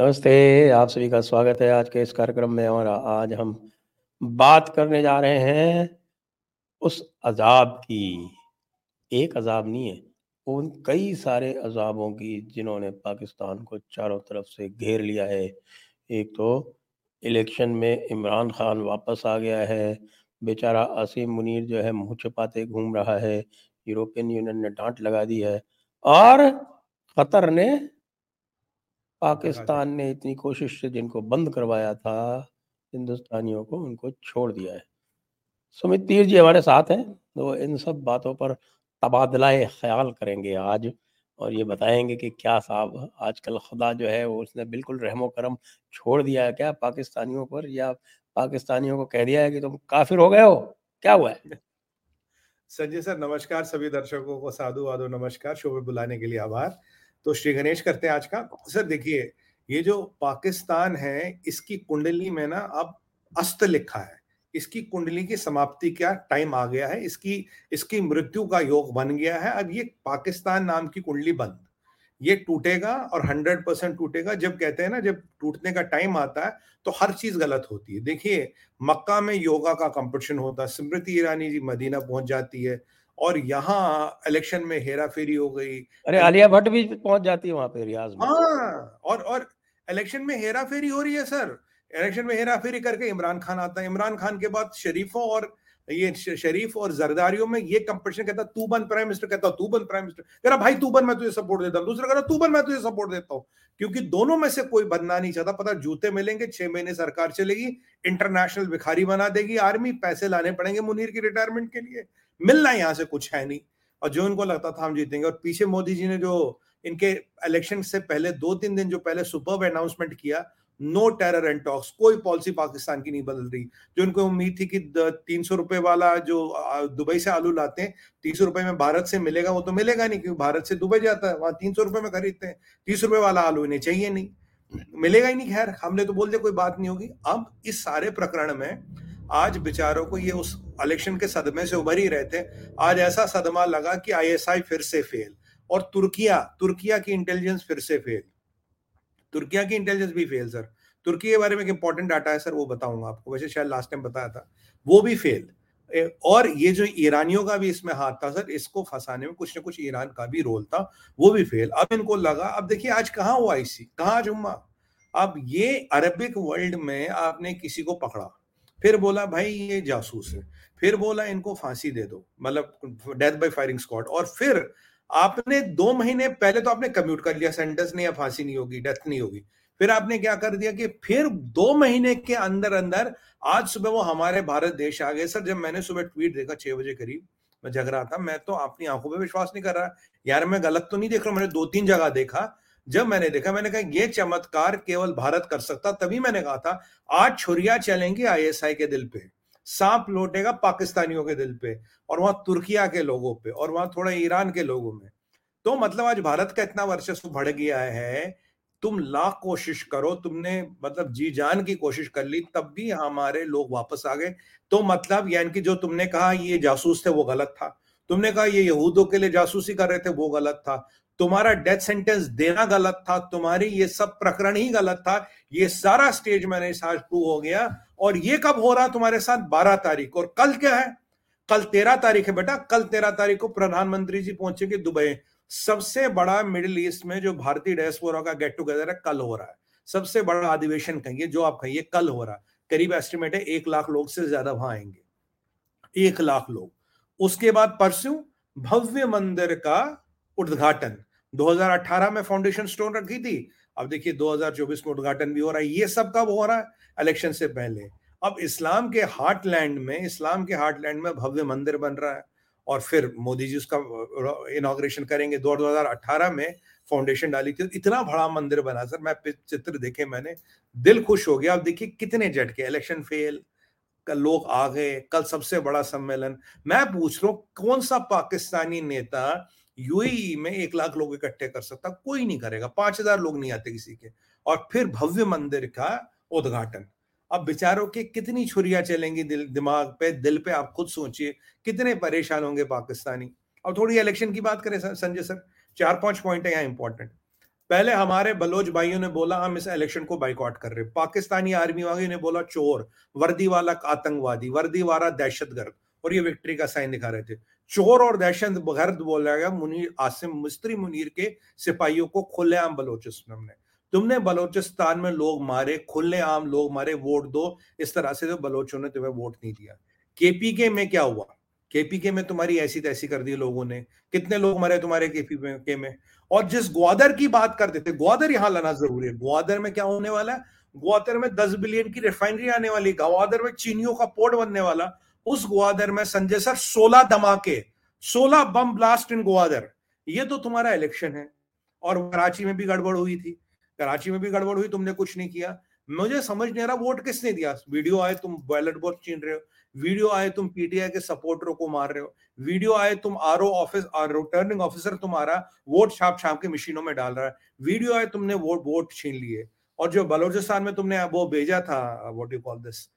नमस्ते, आप सभी का स्वागत है आज के इस कार्यक्रम में और आज हम बात करने जा रहे हैं उस अजाब की। एक अजाब नहीं है, उन कई सारे अजाबों की जिन्होंने पाकिस्तान को चारों तरफ़ से घेर लिया है। एक तो इलेक्शन में इमरान खान वापस आ गया है, बेचारा असीम मुनीर जो है मुँह छुपाते घूम रहा है, यूरोपियन यूनियन ने डांट लगा दी है और कतर ने पाकिस्तान ने इतनी कोशिश से जिनको बंद करवाया था हिंदुस्तानियों को उनको छोड़ दिया है। सुमित तीर जी हमारे साथ हैं तो इन सब बातों पर तबादला ख्याल करेंगे आज और ये बताएँगे कि क्या साहब आजकल खुदा जो है वो उसने बिल्कुल रहमो करम छोड़ दिया है क्या पाकिस्तानियों पर? या पाकिस्तानियों को कह दिया है कि तुम काफिर हो गए हो? क्या हुआ है? संजय सर नमस्कार सभी दर्शकों को साधु वादो नमस्कार शो में बुलाने के लिए आभार। तो श्री गणेश करते हैं आज का। सर, देखिए, ये जो पाकिस्तान है, इसकी कुंडली में ना अब अस्त लिखा है। इसकी कुंडली की समाप्ति का टाइम आ गया है। इसकी इसकी मृत्यु का योग बन गया है। अब ये पाकिस्तान नाम की कुंडली बंद। ये टूटेगा और हंड्रेड परसेंट टूटेगा। जब कहते हैं ना, जब टूटने का टाइम आता है तो हर चीज़ गलत होती है। देखिए, मक्का में योगा का कंपटीशन होता है। स्मृति ईरानी जी मदीना पहुँच जाती है। और यहाँ इलेक्शन में हेरा फेरी हो गई अरे आलिया भट्ट भी पहुँच जाती है वहाँ पे रियाज में। हाँ और और इलेक्शन में हेरा फेरी हो रही है सर। इलेक्शन में हेरा फेरी करके इमरान खान आता है। इमरान खान के बाद शरीफों और ये शरीफ और जरदारियों में ये कंपटीशन कहता तू बन प्राइम मिनिस्टर कहता तू बन प्राइम मिनिस्टर कह रहा भाई तू बन मैं तुझे सपोर्ट देता हूँ। दूसरा कह रहा तू बन मैं तुझे सपोर्ट देता हूँ। क्योंकि दोनों में से कोई बनना नहीं चाहता। पता जूते मिलेंगे छह महीने सरकार चलेगी इंटरनेशनल भिखारी बना देगी आर्मी पैसे लाने पड़ेंगे मुनीर की रिटायरमेंट के लिए। मिलना यहाँ से कुछ है नहीं। और जो इनको लगता था हम जीतेंगे। और पीछे मोदी जी ने जो इनके इलेक्शन से पहले दो तीन दिन जो पहले सुपर अनाउंसमेंट किया नो टेरर एंड टॉक्स कोई पॉलिसी पाकिस्तान की नहीं बदल रही। जो उनको उम्मीद थी कि तीन सौ रुपए वाला जो दुबई से आलू लाते हैं, तीन सौ रुपए में भारत से मिलेगा, वो तो मिलेगा नहीं, क्योंकि भारत से दुबई जाता है, वहाँ तीन सौ रुपए में खरीदते हैं। तीस रुपए वाला आलू इन्हें चाहिए नहीं। मिलेगा ही नहीं, खैर, हमने तो बोल दिया कोई बात नहीं होगी। अब इस सारे प्रकरण में आज बेचारों को ये उस इलेक्शन के सदमे से उभर ही रहे थे। आज ऐसा सदमा लगा कि आईएसआई फिर से फेल और तुर्किया तुर्किया की इंटेलिजेंस फिर से फेल तुर्किया की इंटेलिजेंस भी फेल सर तुर्की के बारे में एक इंपॉर्टेंट डाटा है सर वो बताऊँगा आपको। वैसे शायद लास्ट टाइम बताया था। वो भी फेल और ये जो ईरानियों का भी इसमें हाथ था सर इसको फंसाने में कुछ ना कुछ ईरान का भी रोल था, वो भी फेल अब इनको लगा, अब देखिए आज कहाँ हुआ इसी कहाँ जुम्मा? अब ये अरबिक वर्ल्ड में आपने किसी को पकड़ा। फिर बोला, भाई, ये जासूस है। फिर बोला, इनको फांसी दे दो। मतलब डेथ बाय फायरिंग स्क्वाड और फिर आपने दो महीने पहले तो आपने कम्यूट कर लिया सेंटेंस नहीं या फांसी नहीं होगी डेथ नहीं होगी। फिर आपने क्या कर दिया कि फिर दो महीने के अंदर अंदर, आज सुबह वो हमारे भारत देश आ गए। सर, जब मैंने सुबह ट्वीट देखा छह बजे करीब, मैं जग रहा था, मैं तो अपनी आँखों पे विश्वास नहीं कर रहा। यार, मैं गलत तो नहीं देख रहा मैंने दो तीन जगह देखा। जब मैंने देखा, मैंने कहा, ये चमत्कार केवल भारत कर सकता तभी मैंने कहा था, आज छुरिया चलेंगी आईएसआई के दिल पे, सांप लौटेगा पाकिस्तानियों के दिल पे, और वहाँ तुर्किया के लोगों पे, और वहाँ थोड़ा ईरान के लोगों में। तो मतलब आज भारत का इतना वर्चस्व बढ़ गया है, तुम लाख कोशिश करो, तुमने मतलब जी जान की कोशिश कर ली, तब भी हमारे लोग वापस आ गए। तो मतलब यानी कि जो तुमने कहा, ये जासूस थे, वो गलत था। तुमने कहा, ये यहूदों के लिए जासूसी कर रहे थे, वो गलत था। तुम्हारा डेथ सेंटेंस देना गलत था, तुम्हारी ये सब प्रकरण ही गलत था, ये सारा स्टेज मैंने आज प्रूव हो गया। और ये कब हो रहा तुम्हारे साथ? बारह तारीख। और कल क्या है? कल तेरह तारीख है बेटा। कल तेरह तारीख को प्रधानमंत्री जी पहुँचेंगे दुबई। सबसे बड़ा मिडिल ईस्ट में जो भारतीय डायस्पोरा का गेट टुगेदर है, कल हो रहा है। सबसे बड़ा अधिवेशन कहिए, जो आप कहिए, कल हो रहा है। करीब एस्टिमेट है, एक लाख लोग से ज़्यादा वहाँ आएँगे। एक लाख लोग। उसके बाद परसों भव्य मंदिर का उद्घाटन। 2018 में फाउंडेशन स्टोन रखी थी। अब देखिए 2024 में उद्घाटन भी हो रहा है। ये सब कब हो रहा है? इलेक्शन से पहले। अब इस्लाम के हार्टलैंड में, इस्लाम के हार्टलैंड में भव्य मंदिर बन रहा है और फिर मोदी जी उसका इनाग्रेशन करेंगे। 2018 में फाउंडेशन डाली थी। इतना बड़ा मंदिर बना। सर, मैं चित्र देखे मैंने, दिल खुश हो गया। अब देखिए कितने झटके इलेक्शन फेल कल लोग आ गए, कल सबसे बड़ा सम्मेलन। मैं पूछ रहा हूँ, कौन सा पाकिस्तानी नेता यूएई में एक लाख लोग इकट्ठे कर सकता, कोई नहीं करेगा, पाँच हज़ार लोग नहीं आते किसी के। और फिर भव्य मंदिर का उद्घाटन। अब बेचारों के कितनी छुरियाँ चलेंगी दिल, दिमाग पे, दिल पे, आप खुद सोचिए, कितने परेशान होंगे पाकिस्तानी। अब थोड़ी इलेक्शन की बात करें संजय सर, चार पाँच पॉइंट है यहाँ इंपॉर्टेंट पहले हमारे बलोच भाइयों ने बोला, हम इस इलेक्शन को बाइकआउट कर रहे पाकिस्तानी आर्मी वाले ने बोला, चोर वर्दी वाला आतंकवादी वर्दी वाला दहशतगर्द। और ये विक्ट्री का साइन दिखा रहे थे। चोर और दहशत गर्द बोला गया, मुनीर, आसिम, मिस्त्री मुनीर के सिपाहियों को खुलेआम बलोचिस्तान ने। तुमने बलोचिस्तान में लोग मारे खुलेआम लोग मारे, वोट दो, इस तरह से तो बलोचों ने तुम्हें वोट नहीं दिया। केपीके में क्या हुआ? केपीके में तुम्हारी ऐसी तैसी कर दी लोगों ने। कितने लोग मरे तुम्हारे केपीके में? और जिस ग्वादर की बात करते थे, ग्वादर यहाँ लाना ज़रूरी है। ग्वादर में क्या होने वाला है? ग्वादर में दस बिलियन की रिफाइनरी आने वाली ग्वादर में चीनियों का पोर्ट बनने वाला। उस ग्वादर में संजय सर सोलह धमाके सोलह बम ब्लास्ट इन ग्वादर। ये तो तुम्हारा इलेक्शन है। और कराची में भी गड़बड़ हुई थी। कराची में भी गड़बड़ हुई, तुमने कुछ नहीं किया। मुझे समझ नहीं रहा, वोट किसने दिया? वीडियो आए, तुम बैलेट बॉक्स छीन रहे हो। वीडियो आए, तुम पीटीआई के सपोर्टरों को मार रहे हो। वीडियो आए, तुम आर ऑफ़िस रिटर्निंग ऑफिसर तुम्हारा वोट छाप छाप के मशीनों में डाल रहा है। वीडियो आए, तुमने वोट वोट छीन लिए। और जो बलोचिस्तान में तुमने वो भेजा था what you call this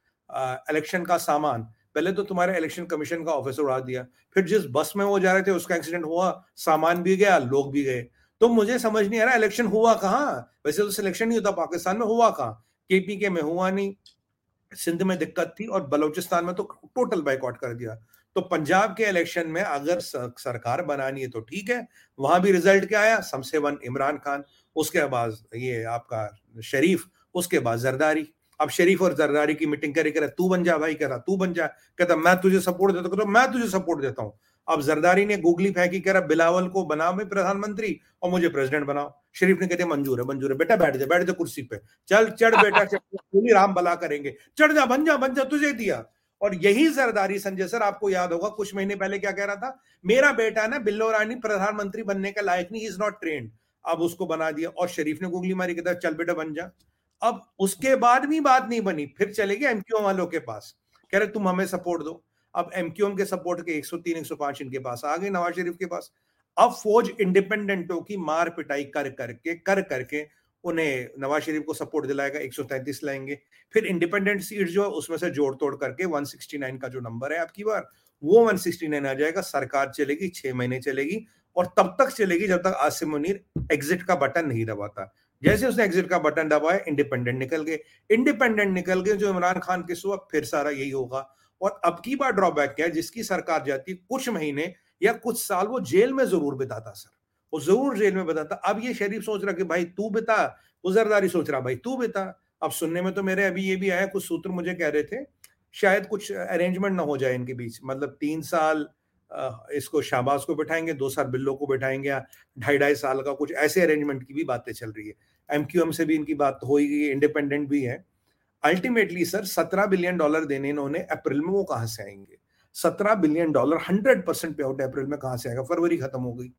election का सामान पहले तो तुम्हारे इलेक्शन कमीशन का ऑफ़िस उड़ा दिया। फिर जिस बस में वो जा रहे थे, उसका एक्सीडेंट हुआ, सामान भी गया, लोग भी गए। तो मुझे समझ नहीं आ रहा इलेक्शन हुआ कहाँ? वैसे तो सिलेक्शन नहीं होता, पाकिस्तान में हुआ कहाँ? केपी के में हुआ नहीं। सिंध में दिक्कत थी और बलोचिस्तान में तो टोटल बाइकआउट कर दिया। तो पंजाब के इलेक्शन में अगर सरकार बनानी है तो ठीक है। वहाँ भी रिज़ल्ट क्या आया? सबसे वन इमरान खान, उसके बाद ये आपका शरीफ, उसके बाद जरदारी। अब शरीफ और जरदारी की मीटिंग करे कह तू बन जा भाई कह रहा तू बन जा। कहता मैं तुझे सपोर्ट देता तो मैं तुझे सपोर्ट देता हूँ। अब जरदारी ने गुगली फेंकी कह रहा बिलावल को बनाओ मैं प्रधानमंत्री और मुझे प्रेसिडेंट बनाओ। शरीफ ने कहते मंजूर है मंजूर है। बेटा बैठ जा बैठ जा कुर्सी पे। चल चढ़ बेटा चढ़ राम भला करेंगे। चढ़ जा बन जा बन जा तुझे दिया। और यही जरदारी संजय सर आपको याद होगा कुछ महीने पहले क्या कह रहा था? मेरा बेटा ना बिल्लो रानी प्रधानमंत्री बनने का लायक नहीं इज़ नॉट ट्रेंड अब उसको बना दिया और शरीफ ने गुगली मारी कहता चल बेटा बन जा। अब उसके बाद भी बात नहीं बनी, फिर चलेगी एमक्यू वालों के पास। कह रहे, तुम हमें सपोर्ट दो। अब एमक्यूएम के सपोर्ट के 103 105 इनके पास आ गए नवाज़ शरीफ के पास। अब फौज इंडिपेंडेंटों की मार पिटाई कर करके कर करके उन्हें नवाज़ शरीफ को सपोर्ट दिलाएगा 133 लाएँगे। फिर इंडिपेंडेंट सीट जो है, उसमें से जोड़ तोड़ करके 169 का जो नंबर है आपकी बार, वो 169 आ जाएगा। सरकार चलेगी, छह महीने चलेगी और तब तक चलेगी जब तक आसिम मुनीर एग्जिट का बटन नहीं दबाता। जैसे उसने एग्जिट का बटन दबाया इंडिपेंडेंट निकल गए। इंडिपेंडेंट निकल गए जो इमरान खान के सुबह फिर सारा यही होगा। और अब की बार ड्रॉबैक क्या है? जिसकी सरकार जाती कुछ महीने या कुछ साल वो जेल में ज़रूर बिताता, सर। वो ज़रूर जेल में बिताता। अब ये शरीफ सोच रहा कि भाई तू बिता उजरदारी सोच रहा, भाई तू बिता। अब सुनने में तो मेरे अभी ये भी आया, कुछ सूत्र मुझे कह रहे थे, शायद कुछ अरेंजमेंट ना हो जाए इनके बीच। मतलब तीन साल इसको शाहबाज को बैठाएँगे, दो साल बिल्लो को बैठाएँगे ढाई ढाई साल का कुछ ऐसे अरेंजमेंट की भी बातें चल रही है। एमक्यूएम से भी इनकी बात हो गई इंडिपेंडेंट भी है। अल्टीमेटली सर सत्रह बिलियन डॉलर देने इन्होंने अप्रैल में वो कहाँ से आएँगे? सत्रह billion dollar hundred percent pay out अप्रैल में कहाँ से आएगा? फरवरी खत्म हो गई।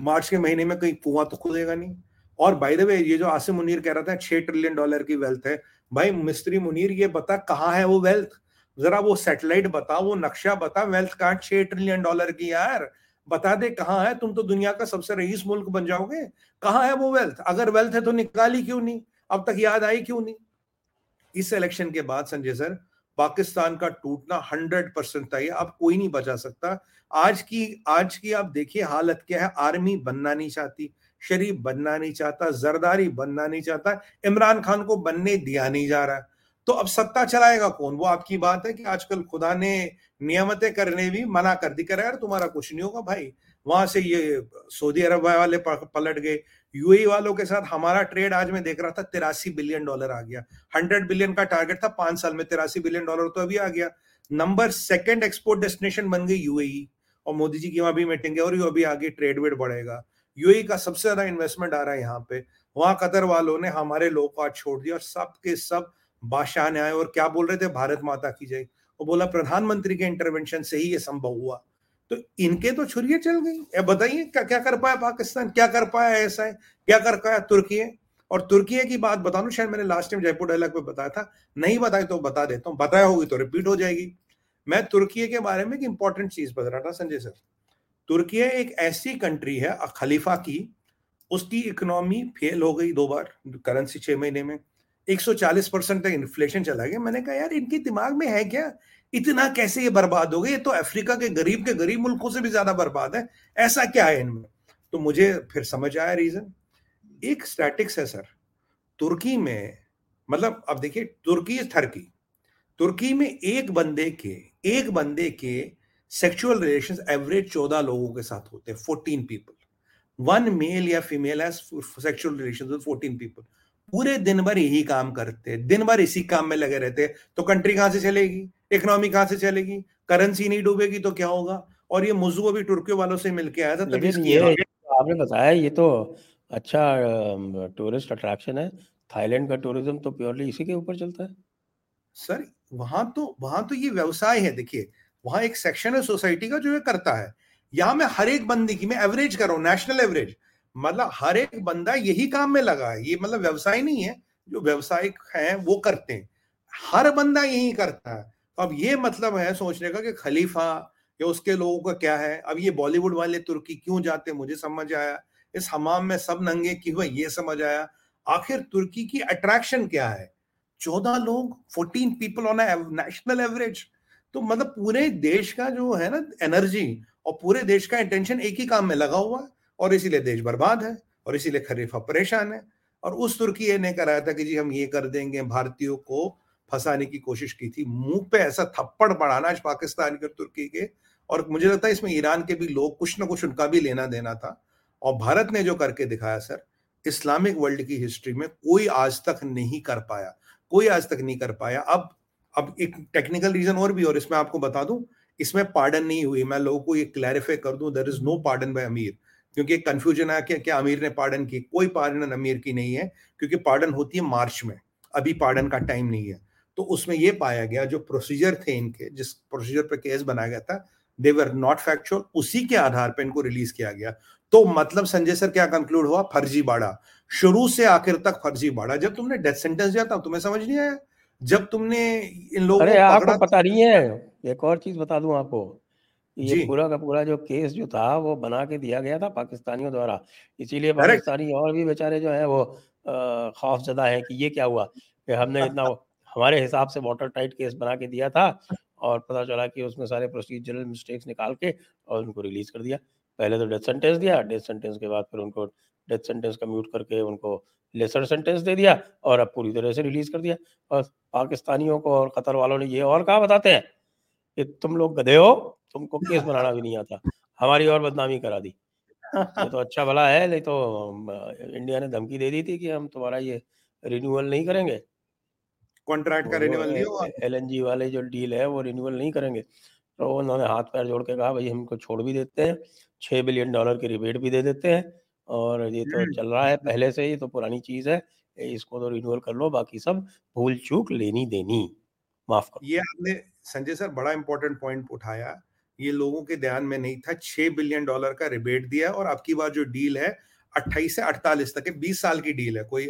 मार्च के महीने में कहीं कुआँ तो खुदेगा नहीं। और बाय द वे ये जो आसिम मुनीर कह रहा था, छह ट्रिलियन डॉलर की वेल्थ है। भाई, मिस्त्री मुनीर, ये बता कहाँ है वो वेल्थ जरा वो सैटेलाइट बता, वो नक्शा बता वेल्थ कहा छह ट्रिलियन डॉलर की यार? बता दे कहाँ है, तुम तो दुनिया का सबसे रईस मुल्क बन जाओगे। कहाँ है वो वेल्थ अगर वेल्थ है तो निकाली क्यों नहीं? अब तक याद आई क्यों नहीं? इस इलेक्शन के बाद, संजय सर, पाकिस्तान का टूटना हंड्रेड परसेंट था अब कोई नहीं बचा सकता। आज की आज की आप देखिए हालत क्या है, आर्मी बनना नहीं चाहती, शरीफ बनना नहीं चाहता, जरदारी बनना नहीं चाहता, इमरान खान को बनने दिया नहीं जा रहा। तो अब सत्ता चलाएगा कौन? वो आपकी बात है कि आजकल खुदा ने नियमतें करने भी मना कर दी कर यार, तुम्हारा कुछ नहीं होगा भाई। वहाँ से ये सऊदी अरब वाले पलट गए। यूएई वालों के साथ हमारा ट्रेड आज मैं देख रहा था, तिरासी बिलियन डॉलर आ गया। हंड्रेड बिलियन का टारगेट था, पाँच साल में तिरासी बिलियन डॉलर तो अभी आ गया। नंबर सेकंड एक्सपोर्ट डेस्टिनेशन बन गई यूएई। और मोदी जी की वहाँ भी मीटिंग है और अभी आगे ट्रेड वेड बढ़ेगा। यूएई का सबसे ज़्यादा इन्वेस्टमेंट आ रहा है यहाँ पे। वहाँ कतर वालों ने हमारे लोग को आज छोड़ दिया और सब के सब बादशाह ने आए और क्या बोल रहे थे? भारत माता की जय। वो बोला, प्रधानमंत्री के इंटरवेंशन से ही ये संभव हुआ। तो इनके तो छुरिया चल गई। बताइए, क्या क्या कर पाया पाकिस्तान? क्या कर पाया ऐसा है क्या कर पाया तुर्की? और तुर्की की बात बता दू, शायद मैंने लास्ट टाइम जयपुर डायलॉग पे बताया था। नहीं बताया तो बता देता हूँ, बताया होगी तो रिपीट हो जाएगी। मैं तुर्की के बारे में एक इंपॉर्टेंट चीज़ बता रहा था, संजय सर। तुर्की एक ऐसी कंट्री है, खलीफा की, उसकी इकोनॉमी फेल हो गई दो बार करेंसी छह महीने में। 140 परसेंट तक इन्फ्लेशन चला गया। मैंने कहा, यार, इनके दिमाग में है क्या? इतना कैसे ये बर्बाद हो गए? ये तो अफ्रीका के गरीब के गरीब मुल्कों से भी ज़्यादा बर्बाद है। ऐसा क्या है इनमें? तो मुझे फिर समझ आया रीजन एक स्टैटिक्स है सर तुर्की में मतलब अब देखिए, तुर्की थर्की तुर्की में एक बंदे के, एक बंदे के सेक्सुअल रिलेशन एवरेज चौदह लोगों के साथ होते हैं फोर्टीन पीपल वन मेल या female has sexual relation with fourteen people पूरे दिन भर यही काम करते दिन भर इसी काम में लगे रहते तो कंट्री कहाँ से चलेगी? इकोनॉमी कहाँ से चलेगी? करेंसी नहीं डूबेगी तो क्या होगा? और ये मुजू अभी तुर्की वालों से मिलके आया था तभी ये आपने बताया ये तो अच्छा टूरिस्ट अट्रैक्शन है। थाईलैंड का टूरिज़्म तो प्योरली इसी के ऊपर चलता है। सर वहाँ तो वहाँ तो ये व्यवसाय है देखिए। वहाँ एक सेक्शन है सोसाइटी का जो ये करता है। यहाँ मैं हर एक बंदी की मैं एवरेज कर रहा हूँ नेशनल एवरेज मतलब हर एक बंदा यही काम में लगा है, ये मतलब व्यवसाय नहीं है, जो व्यवसायिक है, वो करते हैं। हर बंदा यही करता है। तो अब ये मतलब है सोचने का कि खलीफा या उसके लोगों का क्या है? अब ये बॉलीवुड वाले तुर्की क्यों जाते मुझे समझ आया। इस हमाम में सब नंगे क्यों है ये समझ आया। आखिर तुर्की की अट्रैक्शन क्या है? चौदह लोग fourteen people on national average तो मतलब पूरे देश का जो है ना एनर्जी और पूरे देश का इंटेंशन एक ही काम में लगा हुआ है। और इसीलिए देश बर्बाद है, और इसीलिए खरीफा परेशान है। और उस तुर्की ने कराया था कि जी हम ये कर देंगे, भारतीयों को फंसाने की कोशिश की थी। मुँह पे ऐसा थप्पड़ पड़ाना आज पाकिस्तान के तुर्की के। और मुझे लगता है इसमें ईरान के भी लोग कुछ ना कुछ उनका भी लेना देना था। और भारत ने जो करके दिखाया सर, इस्लामिक वर्ल्ड की हिस्ट्री में कोई आज तक नहीं कर पाया, कोई आज तक नहीं कर पाया। अब अब एक टेक्निकल रीजन और भी और इसमें आपको बता दूँ, इसमें पार्डन नहीं हुई। मैं लोगों को ये क्लैरिफाई कर दूँ there is no pardon by अमीर क्योंकि एक कंफ्यूजन है कि क्या अमीर ने पार्डन की? कोई पार्डन अमीर की नहीं है क्योंकि पार्डन होती है मार्च में। अभी पार्डन का टाइम नहीं है। तो उसमें यह पाया गया जो प्रोसीजर थे इनके जिस प्रोसीजर पे केस बनाया गया था दे वर नॉट फैक्चुअल उसी के आधार पर इनको रिलीज़ किया गया। तो मतलब संजय सर क्या कंक्लूड हुआ? फर्जी बाड़ा। शुरू से आखिर तक फर्जी बाड़ा। जब तुमने डेथ सेंटेंस दिया था तुम्हें समझ नहीं आया? जब तुमने इन लोगों को आपको पता नहीं है। एक और चीज़ बता दूँ आपको। ये पूरा का पूरा जो केस जो था वो बना के दिया गया था पाकिस्तानियों द्वारा। इसीलिए पाकिस्तानी और भी बेचारे जो है वो खौफ जदा है कि ये क्या हुआ कि हमने इतना हमारे हिसाब से वाटर टाइट केस बना के दिया था और पता चला कि उसमें सारे प्रोसीजरल मिस्टेक्स निकाल के और उनको रिलीज़ कर दिया। पहले तो डेथ सेंटेंस दिया डेथ सेंटेंस के बाद फिर उनको डेथ सेंटेंस का म्यूट करके उनको लेसर सेंटेंस दे दिया और अब पूरी तरह से रिलीज़ कर दिया। और पाकिस्तानियों को और कतर वालों ने ये और कहा बताते हैं कि तुम लोग गधे हो तुमको केस बनाना भी नहीं आता। हमारी और बदनामी करा दी। ये तो अच्छा भला है नहीं तो इंडिया ने धमकी दे दी थी कि हम तुम्हारा ये रिन्यूअल नहीं करेंगे। कॉन्ट्रैक्ट का रिन्यूअल नहीं होगा। एलएनजी वाले जो डील है वो रिन्यूअल नहीं करेंगे। तो उन्होंने हाथ पैर जोड़ के कहा भाई हमको छोड़ भी देते हैं। छह बिलियन डॉलर की रिबेट भी दे देते हैं। और ये तो हम्म। चल रहा है पहले से ही तो पुरानी चीज़ है। इसको तो रिन्यूअल कर लो बाकी सब भूल चूक लेनी देनी। माफ़ करो। ये आपने संजय सर बड़ा इंपॉर्टेंट पॉइंट उठाया। ये लोगों के ध्यान में नहीं था। छह बिलियन डॉलर का रिबेट दिया और आपकी बार जो डील है, अट्ठाईस से अड़तालीस तक है, बीस साल की डील है। कोई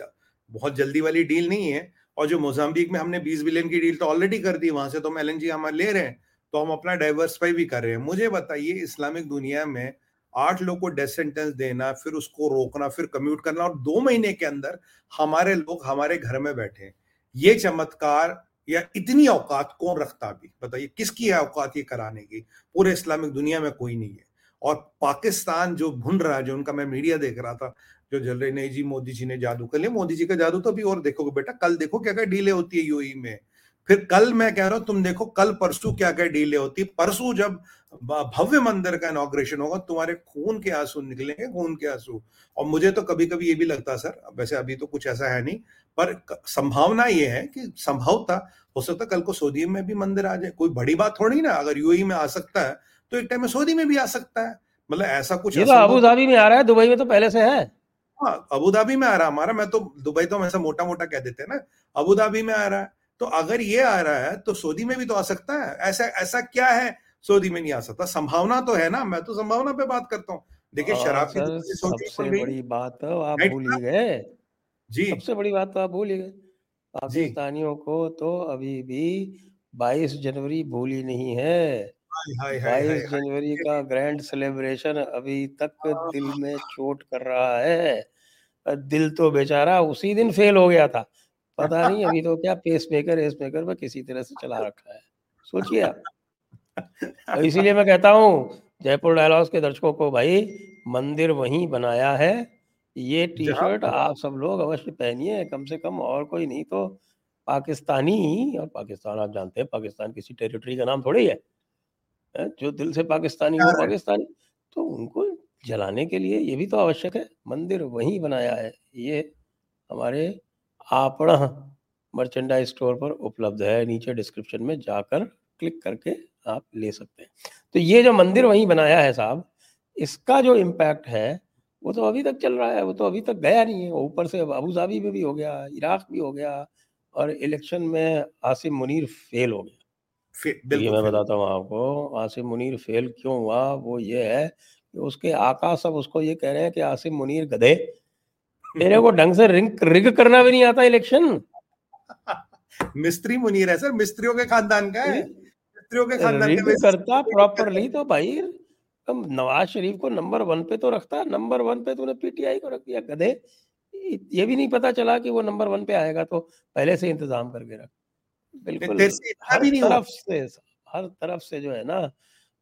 बहुत जल्दी वाली डील नहीं है और जो मोजाम्बिक में हमने बीस बिलियन की डील तो ऑलरेडी कर दी, वहाँ से तो हम एल हम ले रहे हैं तो हम अपना डाइवर्सिफाई भी कर रहे हैं। मुझे बताइए, इस्लामिक दुनिया में आठ लोग को डेथ सेंटेंस देना, फिर उसको रोकना, फिर कम्यूट करना और दो महीने के अंदर हमारे लोग हमारे घर में बैठे ये चमत्कार या इतनी औकात कौन रखता भी? बताइए, किसकी है औकात ये कराने की? पूरे इस्लामिक दुनिया में कोई नहीं है। और पाकिस्तान जो भुन रहा है, जो उनका मैं मीडिया देख रहा था, जो जल रही नहीं जी, मोदी जी ने जादू कर लिया। मोदी जी का जादू तो अभी और देखोगे बेटा, कल देखो क्या क्या डीले होती है यूई में। फिर कल मैं कह रहा हूँ तुम देखो कल परसों क्या क्या डीले होती है? परसों जब भव्य मंदिर का इनोग्रेशन होगा तुम्हारे खून के आँसू निकलेंगे खून के आँसू। और मुझे तो कभी कभी ये भी लगता सर वैसे अभी तो कुछ ऐसा है नहीं पर संभावना ये है कि संभव था हो सकता कल को सऊदी में भी मंदिर आ जाए। कोई बड़ी बात थोड़ी ना अगर यूएई में आ सकता है तो एक टाइम में सऊदी में भी आ सकता है। मतलब ऐसा कुछ तो अबू धाबी में आ रहा है दुबई में तो पहले से है। हाँ अबू धाबी में आ रहा हमारा मैं तो दुबई तो ऐसा मोटा मोटा कह देते हैं ना अबू धाबी में आ रहा है। तो अगर ये आ रहा है तो सऊदी में भी तो आ सकता है। ऐसा ऐसा क्या है? सऊदी में नहीं आ सकता। संभावना तो है ना। मैं तो संभावना पे बात करता हूँ। देखिए शराब की सबसे बड़ी बात तो आप भूल ही गए। जी। सबसे बड़ी बात तो आप भूल ही गए पाकिस्तानियों को तो अभी भी 22 जनवरी भूली नहीं है। बाईस जनवरी का ग्रैंड सेलिब्रेशन अभी तक दिल में चोट कर रहा है। दिल तो बेचारा उसी दिन फेल हो गया था। पता नहीं अभी तो क्या पेस मेकर एस मेकर में किसी तरह से चला रखा है। सोचिए आप। तो इसीलिए मैं कहता हूँ जयपुर डायलॉग्स के दर्शकों को भाई मंदिर वहीं बनाया है। ये टी शर्ट आप सब लोग अवश्य पहनिए कम से कम और कोई नहीं तो पाकिस्तानी और पाकिस्तान आप जानते हैं पाकिस्तान किसी टेरिटरी का नाम थोड़ी है। जो दिल से पाकिस्तानी हो। पाकिस्तानी तो उनको जलाने के लिए ये भी तो आवश्यक है। मंदिर वहीं बनाया है। ये हमारे आपड़ा मर्चेंडाइज स्टोर पर उपलब्ध है। नीचे डिस्क्रिप्शन में जाकर क्लिक करके आप ले सकते हैं। तो ये जो मंदिर वहीं बनाया है साहब इसका जो इम्पैक्ट है वो तो अभी तक चल रहा है वो तो अभी तक गया नहीं है। ऊपर से अबू धाबी में भी हो गया इराक भी हो गया और इलेक्शन में आसिम मुनीर फेल हो गया। ये मैं बताता हूँ आपको आसिम मुनीर फेल क्यों हुआ? वो ये है कि उसके आका सब उसको ये कह रहे हैं कि आसिम मुनीर गधे तेरे को ढंग से रिंग रिग करना भी नहीं आता इलेक्शन। मिस्त्री मुनीर है सर मिस्त्रियों के खानदान का है। मिस्त्रियों के खानदान का करता प्रॉपरली तो भाई। नवाज़ शरीफ को नंबर वन पे तो रखता नंबर वन पे तूने पीटीआई को रख दिया गधे। ये भी नहीं पता चला कि वो नंबर वन पे आएगा तो पहले से इंतज़ाम करके रख। बिल्कुल हर तरफ़ से हर तरफ़ से जो है ना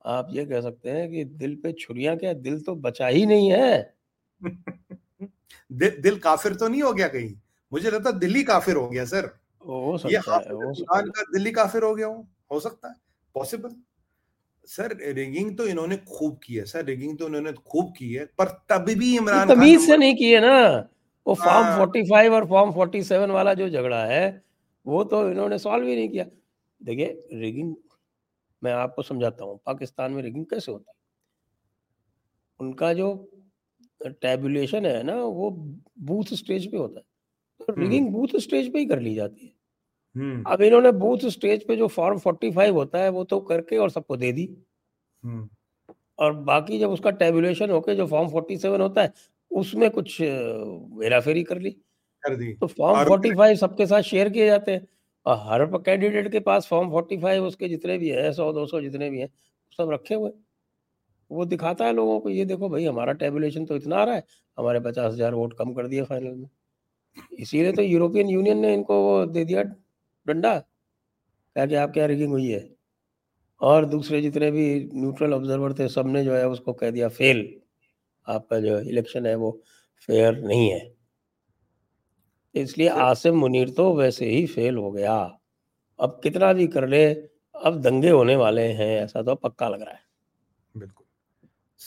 आप ये कह सकते हैं कि दिल पे छुरियाँ क्या दिल तो बचा ही नहीं है। दिल, दिल काफिर तो नहीं हो गया कहीं? मुझे लगता दिल्ली काफिर हो गया सर। हो सकता है हो सकता का दिल्ली काफिर हो गया हो हो सकता है पॉसिबल सर रिगिंग तो इन्होंने खूब की है सर रिगिंग तो इन्होंने खूब की है पर तभी भी इमरान तमीज से नहीं की है ना। वो फॉर्म 45 और फॉर्म 47 वाला जो झगड़ा है वो तो इन्होंने सॉल्व ही नहीं किया। देखिए रिगिंग मैं आपको समझाता हूँ पाकिस्तान में रिगिंग कैसे होती है? उनका जो टेबुलेशन है ना वो बूथ स्टेज पे होता है। तो रिगिंग बूथ स्टेज पे ही कर ली जाती है। अब इन्होंने बूथ स्टेज पे जो फॉर्म 45 होता है वो तो करके और सबको दे दी। और बाकी जब उसका टेबुलेशन होके जो फॉर्म 47 होता है उसमें कुछ हेराफेरी कर ली। कर दी। तो फॉर्म 45 सबके साथ शेयर किए जाते हैं। और हर कैंडिडेट के पास फॉर्म 45 उसके जितने भी हैं सौ दो सौ जितने भी हैं सब रखे हुए वो दिखाता है लोगों को ये देखो भाई हमारा टेबुलेशन तो इतना आ रहा है हमारे पचास हज़ार वोट कम कर दिए फाइनल में। इसीलिए तो यूरोपियन यूनियन ने इनको वो दे दिया डंडा क्या कि आपके यहाँ रिगिंग हुई है। और दूसरे जितने भी न्यूट्रल ऑब्जर्वर थे सबने जो है उसको कह दिया फेल आपका जो इलेक्शन है वो फेयर नहीं है। इसलिए आसिम मुनीर तो वैसे ही फेल हो गया। अब कितना भी कर ले अब दंगे होने वाले हैं ऐसा तो पक्का लग रहा है।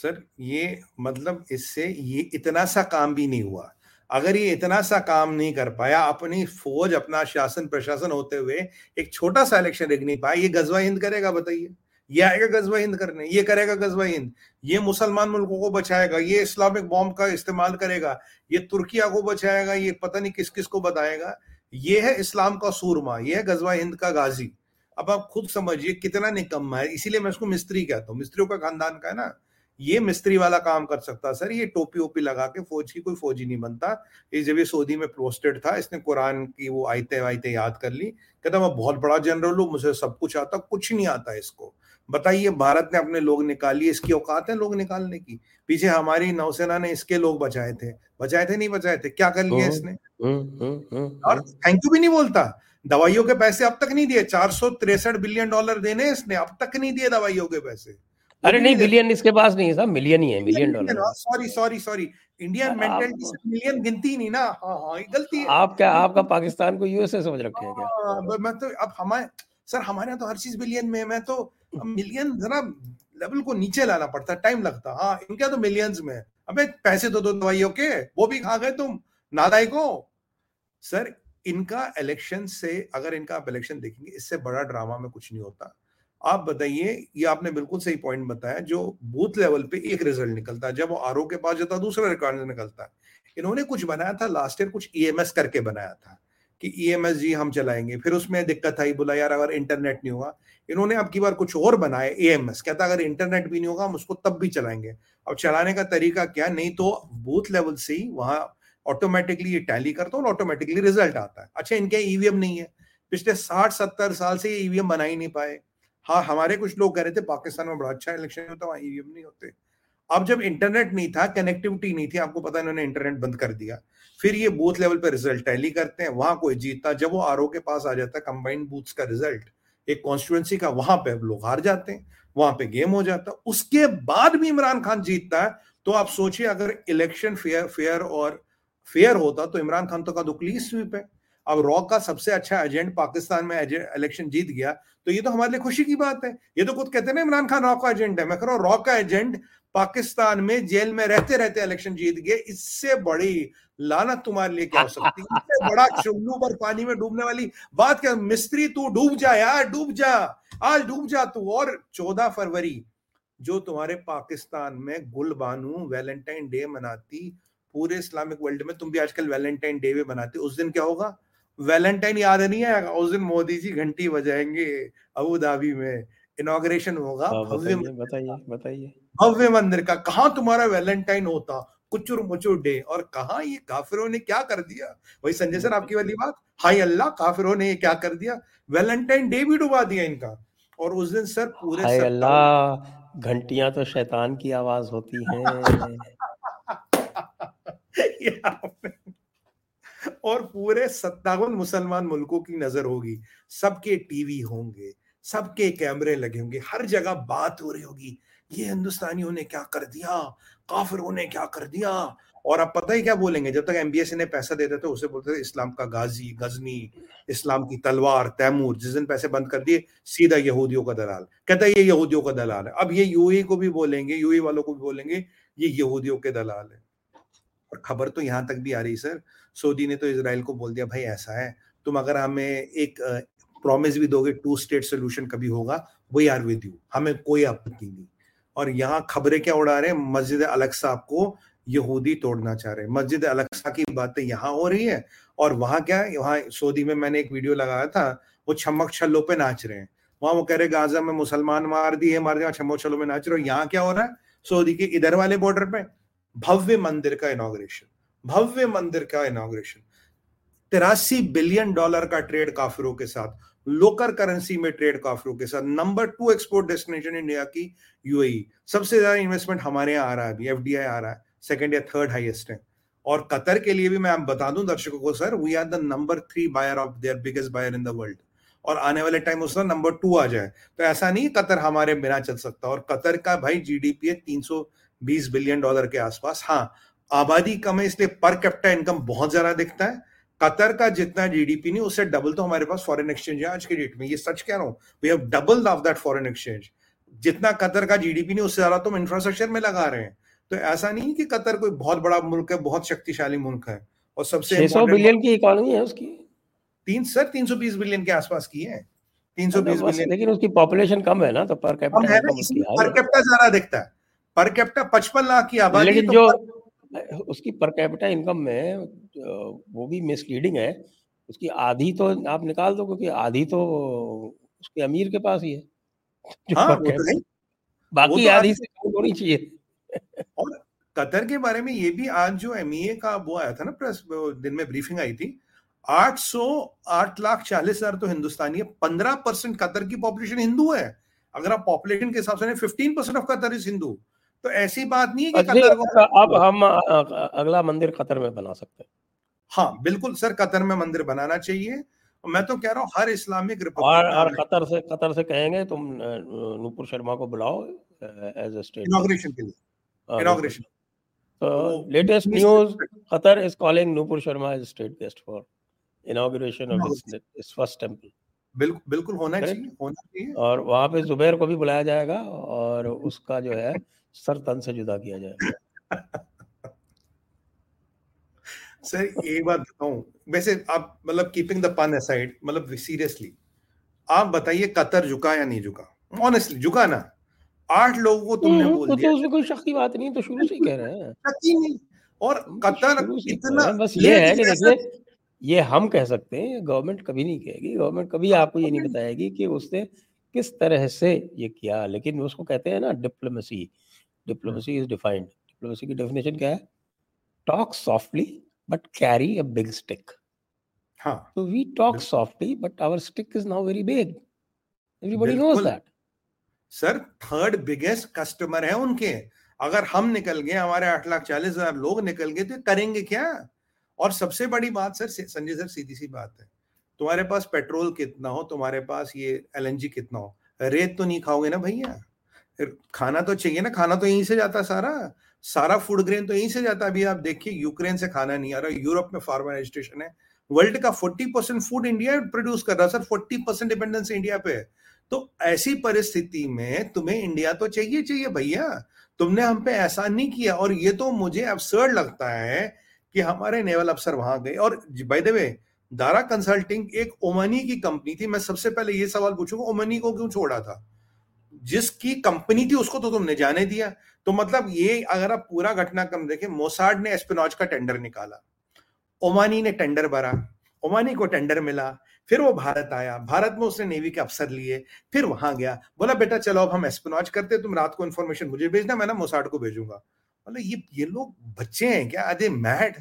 सर, ये मतलब इससे ये इतना सा काम भी नहीं हुआ। अगर ये इतना सा काम नहीं कर पाया, अपनी फौज, अपना शासन, प्रशासन होते हुए एक छोटा सा इलेक्शन देख नहीं पाया, ये गजवा हिंद करेगा बताइए। ये आएगा गजवा हिंद करने, ये करेगा गजवा हिंद। ये मुसलमान मुल्कों को बचाएगा, ये इस्लामिक बॉम्ब का इस्तेमाल करेगा, ये तुर्किया को बचाएगा, ये पता नहीं किस किस को बताएगा। ये है इस्लाम का सूरमा, ये है गजवा हिंद का गाजी। अब आप खुद समझिए कितना निकम्मा है। इसीलिए मैं उसको मिस्त्री कहता हूँ। मिस्त्रियों का खानदान का है ना। ये मिस्त्री वाला काम कर सकता सर ये टोपी ओपी लगा के फौज की कोई फौजी नहीं बनता। ये जब ये सऊदी में पोस्टेड था इसने कुरान की वो आयते वायते याद कर ली कहता मैं बहुत बड़ा जनरल हूँ मुझे सब कुछ आता कुछ नहीं आता इसको। बताइए भारत ने अपने लोग निकाली इसकी औकात है लोग निकालने की? पीछे हमारी नौसेना ने इसके लोग बचाए थे। बचाए थे नहीं बचाए थे? क्या कर लिया हम्म, इसने? हम्म, हम्म, और थैंक यू भी नहीं बोलता। दवाइयों के पैसे अब तक नहीं दिए चार बिलियन डॉलर देने इसने अब तक नहीं दिए दवाइयों के पैसे। अरे नहीं बिलियन इसके पास नहीं है साहब मिलियन ही है million dollar sorry sorry sorry Indian mentality million गिनती नहीं ना। हाँ हाँ गलती है। आप क्या आपका पाकिस्तान को यूएसए समझ रखे हैं क्या? हाँ, मैं तो अब हमारे सर हमारे यहाँ तो हर चीज़ बिलियन में है। मैं तो मिलियन जरा लेवल को नीचे लाना पड़ता है टाइम लगता हाँ। इनके तो मिलियंस में अबे पैसे तो दो दवाइयों के वो भी खा गए तुम? नादाई को। सर इनका इलेक्शन से अगर इनका आप इलेक्शन देखेंगे इससे बड़ा ड्रामा में कुछ नहीं होता। आप बताइए, ये आपने बिल्कुल सही पॉइंट बताया, जो बूथ लेवल पे एक रिज़ल्ट निकलता है, जब वो आर के पास जाता दूसरा रिकॉर्ड निकलता है। इन्होंने कुछ बनाया था लास्ट ईयर कुछ ईएमएस e करके बनाया था, कि ईएमएस e जी हम चलाएँगे। फिर उसमें दिक्कत आई, बोला, यार, अगर इंटरनेट नहीं हुआ इन्होंने अब की बार कुछ और बनाया ए एम एस कहता, अगर इंटरनेट भी नहीं होगा, हम उसको तब भी चलाएँगे। अब चलाने का तरीका क्या? नहीं तो बूथ लेवल से ही वहाँ ऑटोमेटिकली ये टैली करता हूँ ऑटोमेटिकली रिज़ल्ट आता है। अच्छा इनके ईवीएम नहीं है। पिछले साठ, सत्तर साल से ये ईवीएम बना ही नहीं पाए। हाँ हमारे कुछ लोग कह रहे थे, पाकिस्तान में बड़ा अच्छा इलेक्शन होता वहाँ ईवीएम नहीं होते। अब जब इंटरनेट नहीं था कनेक्टिविटी नहीं थी, आपको पता इन्होंने इंटरनेट बंद कर दिया। फिर ये बूथ लेवल पर रिज़ल्ट टैली करते हैं, वहाँ कोई जीतता जब वो आर के पास आ जाता है कंबाइंड बूथ्स का रिज़ल्ट एक कॉन्स्टिट्युएंसी का, वहाँ पे लोग हार जाते हैं, वहाँ पे गेम हो जाता है। उसके बाद भी इमरान खान जीतता है तो आप सोचिए, अगर इलेक्शन फेयर फेयर और फेयर होता तो इमरान खान तो का दुकली स्वीप है। अब रॉ का सबसे अच्छा एजेंट पाकिस्तान में इलेक्शन जीत गया तो ये तो हमारे लिए खुशी की बात है। ये तो खुद कहते ना, इमरान खान रॉ का एजेंट है। मैं कह रहा हूँ रॉ का एजेंट पाकिस्तान में जेल में रहते रहते इलेक्शन जीत गए। इससे बड़ी लानत तुम्हारे लिए क्या हो सकती है? इससे बड़ा चुल्लू पर पानी में डूबने वाली बात क्या? मिस्त्री, तू डूब जा यार, डूब जा। आज डूब जा तू। और चौदह फरवरी, जो तुम्हारे पाकिस्तान में गुल बानू वैलेंटाइन डे मनाती, पूरे इस्लामिक वर्ल्ड में, तुम भी आजकल वैलेंटाइन डे भी मनाते, उस दिन क्या होगा? वैलेंटाइन याद नहीं है? उस दिन मोदी जी घंटी बजाएँगे अबू धाबी में। इनोग्रेशन होगा। हाँ, भव्य बताइए बताइए भव्य मंदिर का। कहा तुम्हारा वैलेंटाइन होता? कुचुर मुचुर डे। और कहा ये काफिरों ने क्या कर दिया? वही संजय सर आपकी वाली बात? हाय अल्लाह काफिरों ने ये क्या कर दिया? वैलेंटाइन डे भी डुबा दिया इनका। और उस दिन सर पूरे हाय अल्लाह घंटियाँ तो शैतान की आवाज़ होती हैं। और पूरे सत्तावन मुसलमान मुल्कों की नज़र होगी। सबके टीवी होंगे, सबके कैमरे लगे होंगे, हर जगह बात हो रही होगी। ये हिंदुस्तानियों ने क्या कर दिया? काफिरों ने क्या कर दिया? और आप पता ही क्या बोलेंगे? जब तक एम बी एमबीएस ने पैसा देते थे उसे बोलते थे इस्लाम का गाजी, गजनी, इस्लाम की तलवार, तैमूर, जिस दिन पैसे बंद कर दिए, सीधा यहूदियों का दलाल। कहता है, ये यहूदियों का दलाल है। अब ये यूएई को भी बोलेंगे, यूएई वालों को भी बोलेंगे, ये यहूदियों के दलाल है। और खबर तो यहाँ तक भी आ रही सर। सऊदी ने तो इसराइल को बोल दिया, भाई, ऐसा है, तुम अगर हमें एक प्रॉमिस भी दोगे टू स्टेट सोल्यूशन कभी होगा वी आर विद यू हमें कोई आपत्ति नहीं। और यहाँ खबरें क्या उड़ा रहे हैं? मस्जिद अलक्सा को यहूदी तोड़ना चाह रहे हैं। मस्जिद अलक्सा की बातें यहाँ हो रही है और वहाँ क्या है? वहाँ सऊदी में मैंने एक वीडियो लगाया था, वो छमक छल्लों पे नाच रहे हैं। वहाँ वो कह रहे गाजा में मुसलमान मार दिए मार दिया छमक छल्लों में नाच रहे हो। यहाँ क्या हो रहा है? सऊदी के इधर वाले बॉर्डर पे भव्य मंदिर का इनोग्रेशन भव्य मंदिर का इनोग्रेशन तिरासी बिलियन डॉलर का ट्रेड काफिरों के साथ लोकल करेंसी में ट्रेड काफिरों के साथ number two export destination India की यूएई सबसे ज़्यादा इन्वेस्टमेंट हमारे यहाँ आ रहा है अभी आ रहा है सेकंड या थर्ड हाइएस्ट है। और कतर के लिए भी मैं बता दूँ दर्शकों को sir we are the number three buyer of their biggest buyer in the world और आने वाले टाइम उसका नंबर टू आ जाए। तो ऐसा नहीं कतर हमारे बिना चल सकता। और कतर का भाई जीडीपी है तीन सौ बीस बिलियन डॉलर के आसपास। हाँ आबादी कम है इसलिए पर कैपिटा इनकम बहुत ज़्यादा दिखता है। कतर का जितना जीडीपी नहीं उससे डबल तो हमारे पास फॉरेन एक्सचेंज है आज के डेट में। ये सच कह रहा हूँ we have double of that foreign exchange जितना कतर का जीडीपी नहीं उससे ज़्यादा तो इंफ्रास्ट्रक्चर में लगा रहे हैं। तो ऐसा नहीं कि कतर कोई बहुत बड़ा मुल्क है बहुत शक्तिशाली मुल्क है। और सबसे सौ बिलियन की इकोनॉमी है उसकी। तीन सर तीन सौ बीस बिलियन के आसपास की है। तीन सौ बीस बिलियन लेकिन उसकी पॉपुलेशन कम है ना तो पर कैपिटा पर कैपिटा ज़्यादा दिखता है। पर कैपिटा पचपन लाख की आबादी लेकिन तो जो उसकी पर कैपिटा इनकम में वो भी मिसलीडिंग है। उसकी आधी तो आप निकाल दो क्योंकि आधी तो उसके अमीर के पास ही है। हाँ, तो बाकी तो आधी से कम होनी चाहिए। और कतर के बारे में ये भी आज जो एम का वो आया था ना प्रेस दिन में ब्रीफिंग आई थी आठ सौ आठ लाख चालीस हज़ार तो हिंदुस्तानी है पंद्रह परसेंट कतर की पॉपुलेशन हिंदू है। अगर आप पॉपुलेशन के हिसाब से fifteen percent of Qatar is Hindu. तो ऐसी बात नहीं है कि कतर को अब हम अगला मंदिर कतर में बना सकते हैं। हाँ बिल्कुल सर कतर में मंदिर बनाना चाहिए। मैं तो कह रहा हूँ हर इस्लामिक और, और कतर से कतर से कहेंगे तुम नूपुर शर्मा को बुलाओ एज ए स्टेट इनॉग्रेशन के लिए। इनॉग्रेशन तो latest news Qatar is calling Nupur Sharma as state guest for inauguration of this first temple बिल्कुल बिल्कुल होना चाहिए होना चाहिए। और वहाँ पे जुबैर को भी बुलाया जाएगा और उसका जो है सर तन से जुदा किया जाए। सर एक बात बताऊँ। वैसे आप मतलब कीपिंग द पन असाइड मतलब सीरियसली आप बताइए कतर झुका या नहीं झुका? ऑनेस्टली झुका ना। आठ लोगों को तुमने हम्म, बोल तो दिया। तो उसमें कोई शक की बात नहीं तो शुरू से ही कह रहे हैं। शक नहीं। और कतर इतना बस ये है कि देखिए ये हम कह सकते हैं गवर्नमेंट कभी नहीं कहेगी। गवर्नमेंट कभी आपको ये नहीं बताएगी कि उसने किस तरह से ये किया। लेकिन उसको कहते हैं ना diplomacy diplomacy is defined diplomacy की डेफिनेशन क्या है? Talk softly but carry a big stick हाँ। तो we talk softly but our stick is now very big everybody knows that sir third biggest customer है उनके। अगर हम निकल गए हमारे आठ लाख चालीस हज़ार लोग निकल गए तो करेंगे क्या? और सबसे बड़ी बात सर संजय सर सीधी सी बात है। तुम्हारे पास पेट्रोल कितना हो? तुम्हारे पास ये एलएनजी कितना हो? रेत तो नहीं खाओगे ना भैया? खाना तो चाहिए ना, खाना तो यहीं से जाता सारा। सारा फ़ूड ग्रेन तो यहीं से जाता अभी आप देखिए, यूक्रेन से खाना नहीं आ रहा, यूरोप में फार्मा रजिस्ट्रेशन है। वर्ल्ड का 40 परसेंट फ़ूड इंडिया प्रोड्यूस कर रहा सर 40 परसेंट डिपेंडेंस इंडिया पे है। तो ऐसी परिस्थिति में तुम्हें इंडिया तो चाहिए चाहिए भैया। तुमने हम पे ऐसा नहीं किया। और ये तो मुझे अवसर्ड लगता है कि हमारे नेवल अफसर वहाँ गए। और by the way Dara consulting एक ओमनी की कंपनी थी। मैं सबसे पहले ये सवाल पूछूँगा ओमनी को क्यों छोड़ा था? जिसकी कंपनी थी, उसको तो तुमने जाने दिया। तो मतलब ये अगर आप पूरा घटनाक्रम देखें मोसाड ने एस्पिनॉज का टेंडर निकाला। ओमानी ने टेंडर भरा। ओमानी को टेंडर मिला। फिर वो भारत आया। भारत में उसने नेवी के अफसर लिए। फिर वहाँ गया। बोला, बेटा, चलो, अब हम एस्पिनॉज करते तुम रात को इन्फॉर्मेशन मुझे भेजना, मैं ना मोसाड को भेजूँगा। मतलब ये ये लोग बच्चे हैं क्या? अरे मैड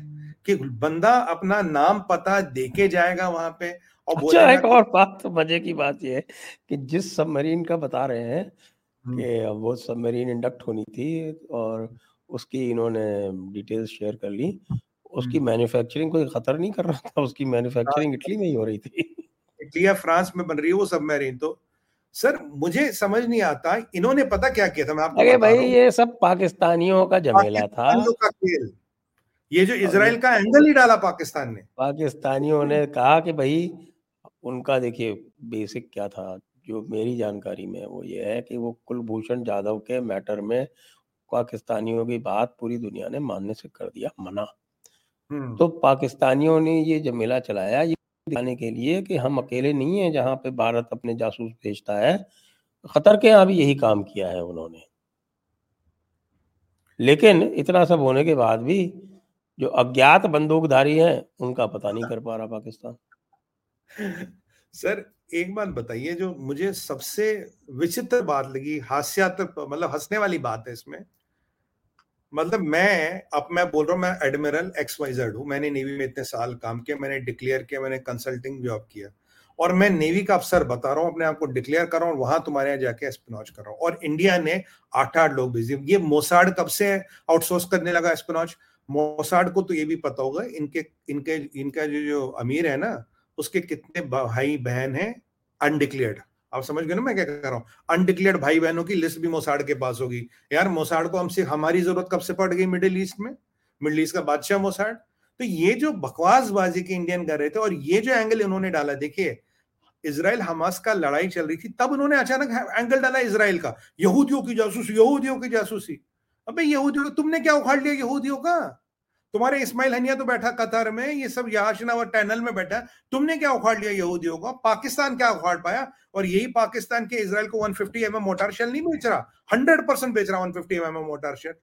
कि बंदा अपना नाम पता देके जाएगा वहाँ पे। और अच्छा एक और बात तो मज़े की बात ये है कि जिस सबमरीन का बता रहे हैं। कि वो सबमरीन इंडक्ट होनी थी और उसकी इन्होंने डिटेल्स शेयर कर ली उसकी मैन्युफैक्चरिंग। कोई खतर नहीं कर रहा था उसकी मैन्युफैक्चरिंग हाँ। इटली में ही हो रही थी इटली या फ्रांस में बन रही है वो सबमरीन तो सर मुझे समझ नहीं आता इन्होंने पता क्या किया था मैं आपको अरे भाई ये सब पाकिस्तानियों का झमेला था का खेल ये जो इसराइल का एंगल ही डाला पाकिस्तान ने पाकिस्तानियों ने कहा कि भाई उनका देखिए बेसिक क्या था जो मेरी जानकारी में वो ये है कि वो कुलभूषण जाधव के मैटर में पाकिस्तानियों की बात पूरी दुनिया ने मानने से कर दिया मना। तो पाकिस्तानियों ने ये जमेला चलाया ये दिखाने के लिए कि हम अकेले नहीं है जहाँ पे भारत अपने जासूस भेजता है खतर के यहाँ भी यही काम किया है उन्होंने। लेकिन इतना सब होने के बाद भी जो अज्ञात बंदूकधारी हैं उनका पता नहीं कर पा रहा पाकिस्तान। सर, एक बात बताइए, जो मुझे सबसे विचित्र बात लगी, हास्यात्मक मतलब हंसने वाली बात है इसमें। मतलब मैं, अब मैं बोल रहा हूँ, मैं एडमिरल एक्स वाई जेड हूँ। मैंने नेवी में इतने साल काम किया, मैंने डिक्लेयर किया, मैंने कंसल्टिंग जॉब किया। और मैं नेवी का अफसर बता रहा हूँ, अपने आप को डिक्लेयर कर रहा हूँ, वहाँ तुम्हारे यहाँ जाके एस्पिनॉज कर रहा हूँ। और इंडिया ने आठ आठ लोग भेजे ये मोसाड कब से आउटसोर्स करने लगा एस्पिनॉज मोसाड को तो ये भी पता होगा, इनके इनके, इनका जो जो अमीर है ना उसके कितने भाई बहन हैं? अनडिक्लेयर्ड आप समझ गए ना मैं क्या कर रहा हूँ? अनडिक्लेयर्ड भाई बहनों की लिस्ट भी मोसाड के पास होगी। यार मोसाड को हमसे, हमारी ज़रूरत कब से पड़ गई मिडिल ईस्ट में? मिडिल ईस्ट का बादशाह मोसाड तो ये जो बकवासबाजी के इंडियन कर रहे थे और ये जो एंगल इन्होंने डाला, देखिए इसराइल हमास का लड़ाई चल रही थी, तब उन्होंने अचानक एंगल डाला इसराइल का। यहूदियों की जासूसी, यहूदियों की जासूसी। अबे यहूदियों तुमने क्या उखाड़ लिया? यहूदियों का? तुम्हारे इस्माइल हनिया तो बैठा कतर में ये सब याशना और टनल में बैठा तुमने क्या उखाड़ लिया यहूदियों को? पाकिस्तान क्या उखाड़ पाया? और यही पाकिस्तान के इसराइल को 150 फिफ्टी एम मोटार शेल नहीं बेच रहा? हंड्रेड परसेंट बेच रहा 150 फिफ्टी एम मोटार शेल।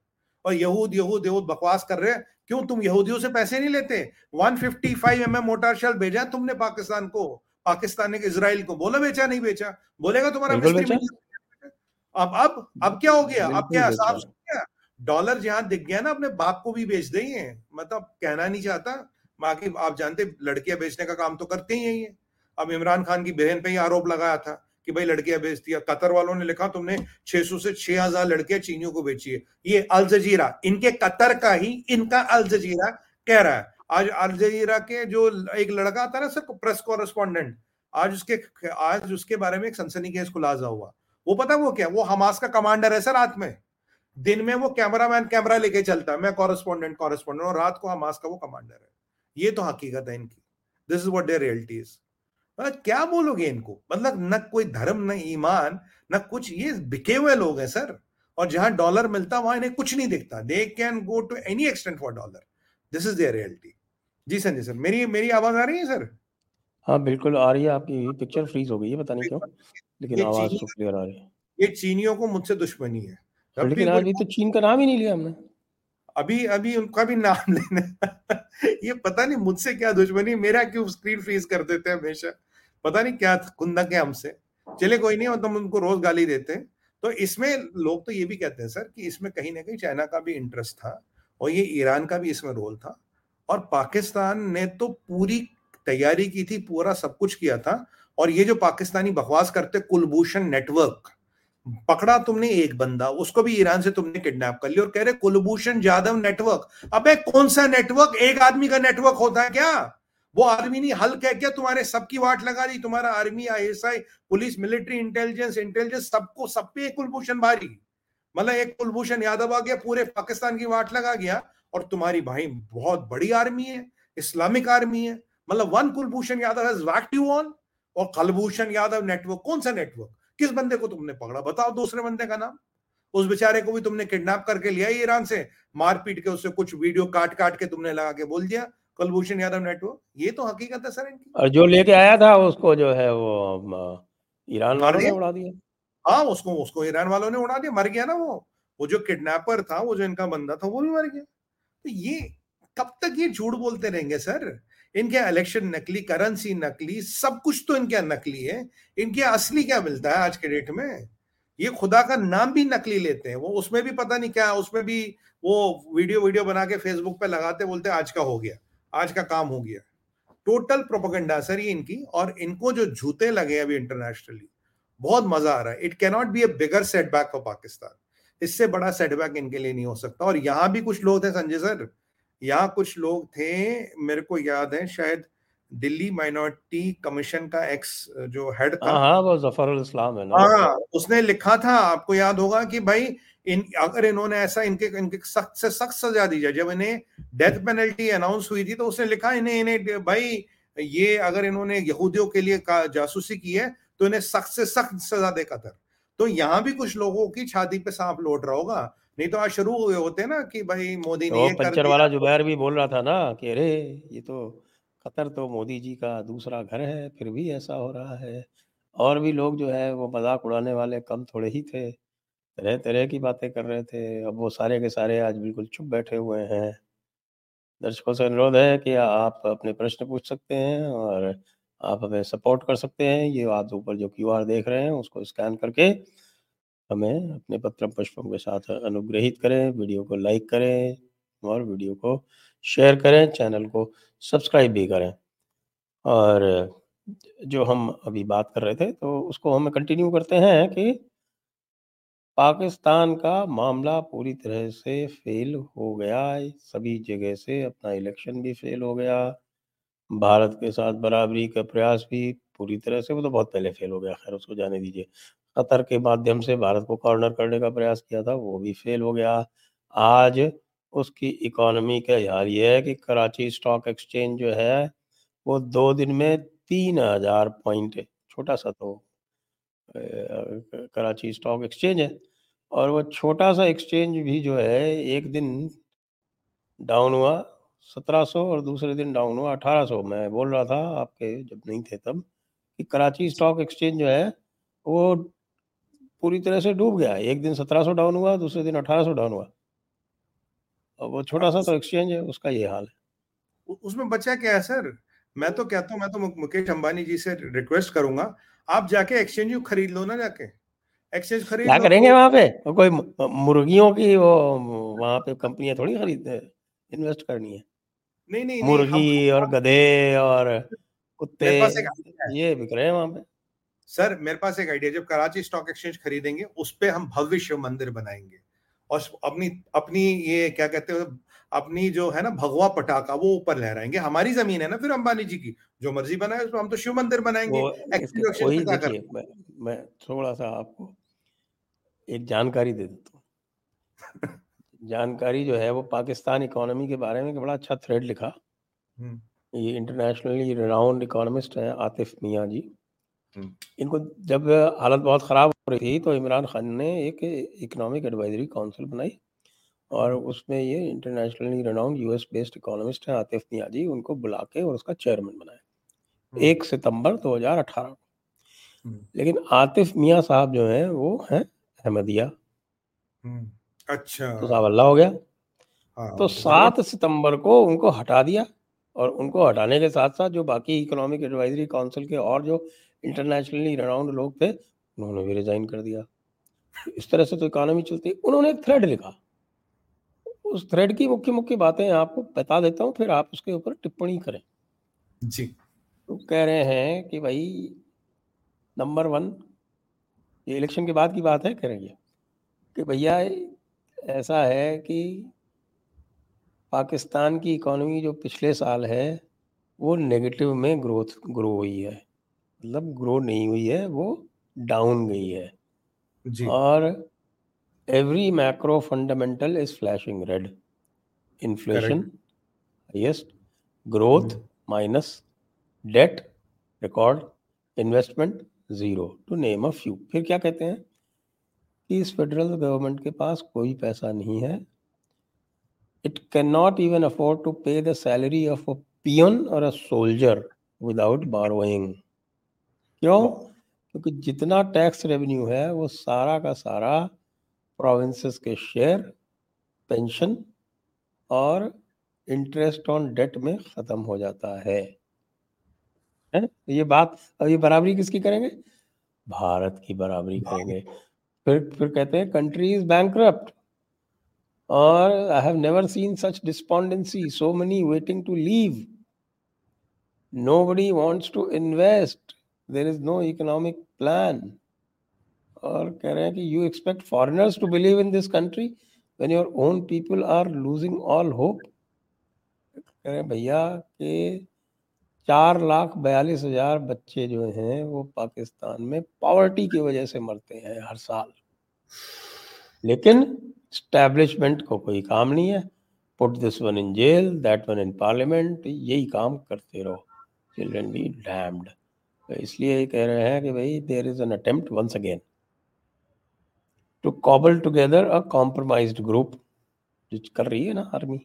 और यहूद यहूद यहूद बकवास कर रहे हैं। क्यों? तुम यहूदियों से पैसे नहीं लेते। 155 एम मोटार शेल भेजा तुमने पाकिस्तान को। पाकिस्तान ने इसराइल को। बोला बेचा नहीं बेचा। बोलेगा तुम्हारा अब अब अब क्या हो गया? अब क्या साफ़ डॉलर जहाँ दिख गया ना, अपने बाप को भी बेच देंगे मतलब कहना नहीं चाहता। बाकी आप जानते लड़कियाँ बेचने का काम तो करते ही है अब इमरान खान की बहन पे ही आरोप लगाया था कि भाई लड़कियाँ बेचती है। कतर वालों ने लिखा, तुमने 600 से 6000 लड़कियाँ चीनियों को बेची है। ये अल जजीरा, इनके कतर का ही, इनका अल जजीरा कह रहा है। आज अल जजीरा के जो एक लड़का था ना, सर, प्रेस कॉरेस्पॉन्डेंट आज उसके आज उसके बारे में एक सनसनी केस खुलासा हुआ। वो पता वो क्या, वो हमास का कमांडर है सर हाथ में। दिन में वो कैमरामैन कैमरा लेके चलता है मैं कॉरेस्पॉन्डेंट कॉरेस्पॉन्डेंट और रात को हमास का वो कमांडर है। ये तो हकीकत है इनकी। This is what their reality is मतलब क्या बोलोगे इनको? मतलब न कोई धर्म न ईमान न कुछ ये बिके हुए लोग हैं सर। और जहाँ डॉलर मिलता वहाँ इन्हें कुछ नहीं दिखता। They can go to any extent for dollar this is their reality ji Sanjay sir मेरी मेरी आवाज़ आ रही है सर? हाँ बिल्कुल आ रही है आपकी। पिक्चर फ्रीज हो गई है पता नहीं क्यों। लेकिन आवाज़ तो क्लियर आ रही है। ये चीनियों को मुझसे दुश्मनी है। लेकिन अभी तो चीन का नाम ही नहीं लिया हमने। अभी अभी उनका भी नाम लेना ये पता नहीं मुझसे क्या दुश्मनी मेरा क्यों स्क्रीन फ्रीज कर देते हैं हमेशा? पता नहीं क्या कुंदा के हमसे? चले कोई नहीं मतलब उनको रोज गाली देते हैं। तो इसमें लोग तो ये भी कहते हैं सर कि इसमें कहीं ना कहीं चाइना का भी इंटरेस्ट था और ये ईरान का भी इसमें रोल था। और पाकिस्तान ने तो पूरी तैयारी की थी पूरा सब कुछ किया था और ये जो पाकिस्तानी बकवास करते कुलभूषण नेटवर्क पकड़ा तुमने एक बंदा, उसको भी ईरान से तुमने किडनैप कर लिया और कह रहे, कुलभूषण जाधव नेटवर्क अबे कौन सा नेटवर्क एक आदमी का नेटवर्क होता है क्या? वो आर्मी नहीं, हल कह क्या तुम्हारे सबकी वाट लगा दी, तुम्हारा army ISI police military intelligence intelligence सबको सब पे कुलभूषण भारी। मतलब एक कुलभूषण यादव आ गया, पूरे पाकिस्तान की वाट लगा गया और तुम्हारी भाई बहुत बड़ी आर्मी है, इस्लामिक आर्मी है। मतलब one Kulbhushan Yadav has you on और कलभूषण यादव नेटवर्क कौन सा नेटवर्क किस बंदे को तुमने पकड़ा? बताओ दूसरे बंदे का नाम। उस बेचारे को भी तुमने किडनैप करके लिया ईरान से। मार पीट के उससे कुछ वीडियो काट काट के तुमने लगा के बोल दिया। कुलभूषण यादव नेटवर्क ये तो हकीकत है सर इनकी। और जो लेके आया था उसको जो है वो ईरान वालों ने उड़ा दिया। हाँ उसको उसको ईरान वालों ने उड़ा दिया। मर गया ना वो। वो जो किडनैपर था वो जो इनका बंदा था वो भी मर गया। तो ये कब तक ये झूठ बोलते रहेंगे सर? इनके इलेक्शन नकली करेंसी नकली, सब कुछ तो इनके नकली है। इनके असली क्या मिलता है आज के डेट में? ये खुदा का नाम भी नकली लेते हैं। वो उसमें भी पता नहीं क्या, उसमें भी वो वीडियो वीडियो बना के फेसबुक पे लगाते बोलते आज का हो गया, आज का काम हो गया। टोटल प्रोपोगंडा सर ये इनकी, और इनको जो जूते लगे अभी इंटरनेशनली बहुत मज़ा आ रहा है। It cannot be a bigger setback for Pakistan इससे बड़ा सेटबैक इनके लिए नहीं हो सकता। और यहाँ भी कुछ लोग थे संजय सर यहाँ कुछ लोग थे मेरे को याद है शायद दिल्ली माइनॉरिटी कमीशन का एक्स जो हेड था। हाँ, हाँ वो ज़फ़र इस्लाम है ना। हाँ उसने लिखा था आपको याद होगा कि भाई इन अगर इन्होंने ऐसा इनके इनके सख्त से सख्त सजा दी जाए जब इन्हें डेथ पेनल्टी अनाउंस हुई थी तो उसने लिखा इन्हें इन्हें भाई ये अगर इन्होंने यहूदियों के लिए जासूसी की है तो इन्हें सख्त से सख्त सजा दे कतर। तो यहाँ भी कुछ लोगों की छाती पे सांप लौट रहा होगा नहीं तो आज शुरू हुए होते ना कि भाई मोदी ने तो पंचर वाला जुबैर भी बोल रहा था ना कि अरे ये तो कतर तो मोदी जी का दूसरा घर है फिर भी ऐसा हो रहा है। और भी लोग जो है वो मज़ाक उड़ाने वाले कम थोड़े ही थे। तरह तरह की बातें कर रहे थे। अब वो सारे के सारे आज बिल्कुल चुप बैठे हुए हैं। दर्शकों से अनुरोध है कि आप अपने प्रश्न पूछ सकते हैं और आप हमें सपोर्ट कर सकते हैं। ये आप ऊपर जो क्यूआर देख रहे हैं उसको स्कैन करके हमें अपने पत्र पुष्पों के साथ अनुग्रहित करें, वीडियो को लाइक करें और वीडियो को शेयर करें, चैनल को सब्सक्राइब भी करें। और जो हम अभी बात कर रहे थे तो उसको हम कंटिन्यू करते हैं कि पाकिस्तान का मामला पूरी तरह से फेल हो गया। सभी जगह से अपना इलेक्शन भी फेल हो गया। भारत के साथ बराबरी का प्रयास भी पूरी तरह से, वो तो बहुत पहले फेल हो गया। खैर, उसको जाने दीजिए। कतर के माध्यम से भारत को कॉर्नर करने का प्रयास किया था, वो भी फेल हो गया। आज उसकी इकोनॉमी का हाल ये है कि कराची स्टॉक एक्सचेंज जो है, वो दो दिन में तीन हज़ार पॉइंट छोटा सा तो कराची स्टॉक एक्सचेंज है। और वो छोटा सा एक्सचेंज भी जो है, एक दिन डाउन हुआ 1700 और दूसरे दिन डाउन हुआ 1800 मैं बोल रहा था आपके जब नहीं थे तब कि कराची स्टॉक एक्सचेंज जो है, वो पूरी तरह से डूब गया। एक दिन 1700 डाउन हुआ दूसरे दिन 1800 डाउन हुआ। और वो छोटा सा तो एक्सचेंज है उसका ये हाल है। उसमें बचा क्या है सर? मैं तो कहता हूँ मैं तो मुकेश अंबानी जी से रिक्वेस्ट करूँगा आप जाके एक्सचेंज खरीद लो ना जाके। एक्सचेंज खरीद क्या करेंगे वहाँ पे? कोई मुर्गियों की वो वहाँ पे कंपनियाँ थोड़ी खरीद इन्वेस्ट करनी है। नहीं नहीं मुर्गी और गधे और कुत्ते ये बिक रहे हैं वहाँ पे। सर मेरे पास एक आइडिया जब कराची स्टॉक एक्सचेंज खरीदेंगे उस पर हम भव्य शिव मंदिर बनाएँगे। और अपनी अपनी ये क्या कहते हैं अपनी जो है ना भगवा पटाखा वो ऊपर लहराएँगे। हमारी ज़मीन है ना फिर अंबानी जी की। जो मर्ज़ी बनाए उसमें हम तो शिव मंदिर बनाएँगे मैं, मैं थोड़ा सा आपको एक जानकारी दे देता हूँ। जानकारी जो है वो पाकिस्तान इकोनॉमी के बारे में बड़ा अच्छा थ्रेड लिखा। हम्म। ये इंटरनेशनली रिनाउंड इकोनॉमिस्ट हैं आतिफ मियाँ जी। इनको जब हालत बहुत ख़राब हो रही थी तो इमरान खान ने एक इकोनॉमिक एडवाइजरी काउंसिल बनाई और हम्म। उसमें ये internationally renowned US based economist हैं आतिफ मियाँ जी उनको बुला के और उसका चेयरमैन बनाया। एक सितंबर 2018 को लेकिन आतिफ मियाँ साहब जो हैं वो हैं अहमदिया। अच्छा। तो साहब अल्लाह हो गया। हाँ, तो सात सितंबर को उनको हटा दिया और उनको हटाने के साथ साथ जो बाकी इकोनॉमिक एडवाइजरी काउंसिल के और जो इंटरनेशनली राउंड लोग थे उन्होंने भी रिजाइन कर दिया। इस तरह से तो इकोनॉमी चलती उन्होंने एक थ्रेड लिखा। उस थ्रेड की मुख्य मुख्य बातें आपको बता देता हूँ फिर आप उसके ऊपर टिप्पणी करें। जी। तो कह रहे हैं कि भाई नंबर वन ये इलेक्शन के बाद की बात है करेंगे कि भैया ऐसा है कि पाकिस्तान की इकोनॉमी जो पिछले साल है वो नेगेटिव में ग्रोथ ग्रो हुई है। मतलब ग्रो नहीं हुई है वो डाउन गई है। जी। और every macro fundamental is flashing red inflation highest growth minus debt record investment zero to name a few फिर क्या कहते हैं? कि इस फेडरल गवर्नमेंट के पास कोई पैसा नहीं है। It can not even afford to pay the salary of a peon or a soldier without burrowing क्यों? क्योंकि तो जितना टैक्स रेवेन्यू है वो सारा का सारा प्रोविंसेस के शेयर पेंशन और इंटरेस्ट ऑन डेट में खत्म हो जाता है। है ये बात अब ये बराबरी किसकी करेंगे? भारत की बराबरी करेंगे। फिर फिर कहते हैं कंट्री इज़ बैंकरप्ट और I have never seen such despondency so many waiting to leave nobody wants to invest. There is no economic plan और कह रहे हैं कि you expect foreigners to believe in this country when your own people are losing all hope कह रहे हैं, भैया, कि चार लाख बयालीस हज़ार बच्चे जो हैं, वो पाकिस्तान में पॉवर्टी की वजह से मरते हैं हर साल. लेकिन स्टैब्लिशमेंट को कोई काम नहीं है। Put this one in jail that one in parliament यही काम करते रहो। चिल्ड्रन बी डैम्ड इसलिए कह रहे हैं कि भाई there is an attempt once again to cobble together a compromise group जो कर रही है ना army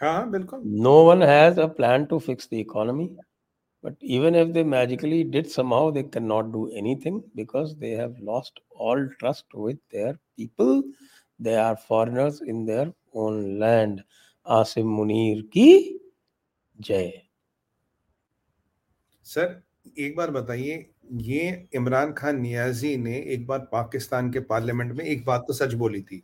no one has a plan to fix the economy but even if they magically did somehow they can not do anything because they have lost all trust with their people they are foreigners in their own land Asim Munir की जय sir एक बार बताइए, ये इमरान खान नियाजी ने एक बार पाकिस्तान के parliament में एक बात तो सच बोली थी।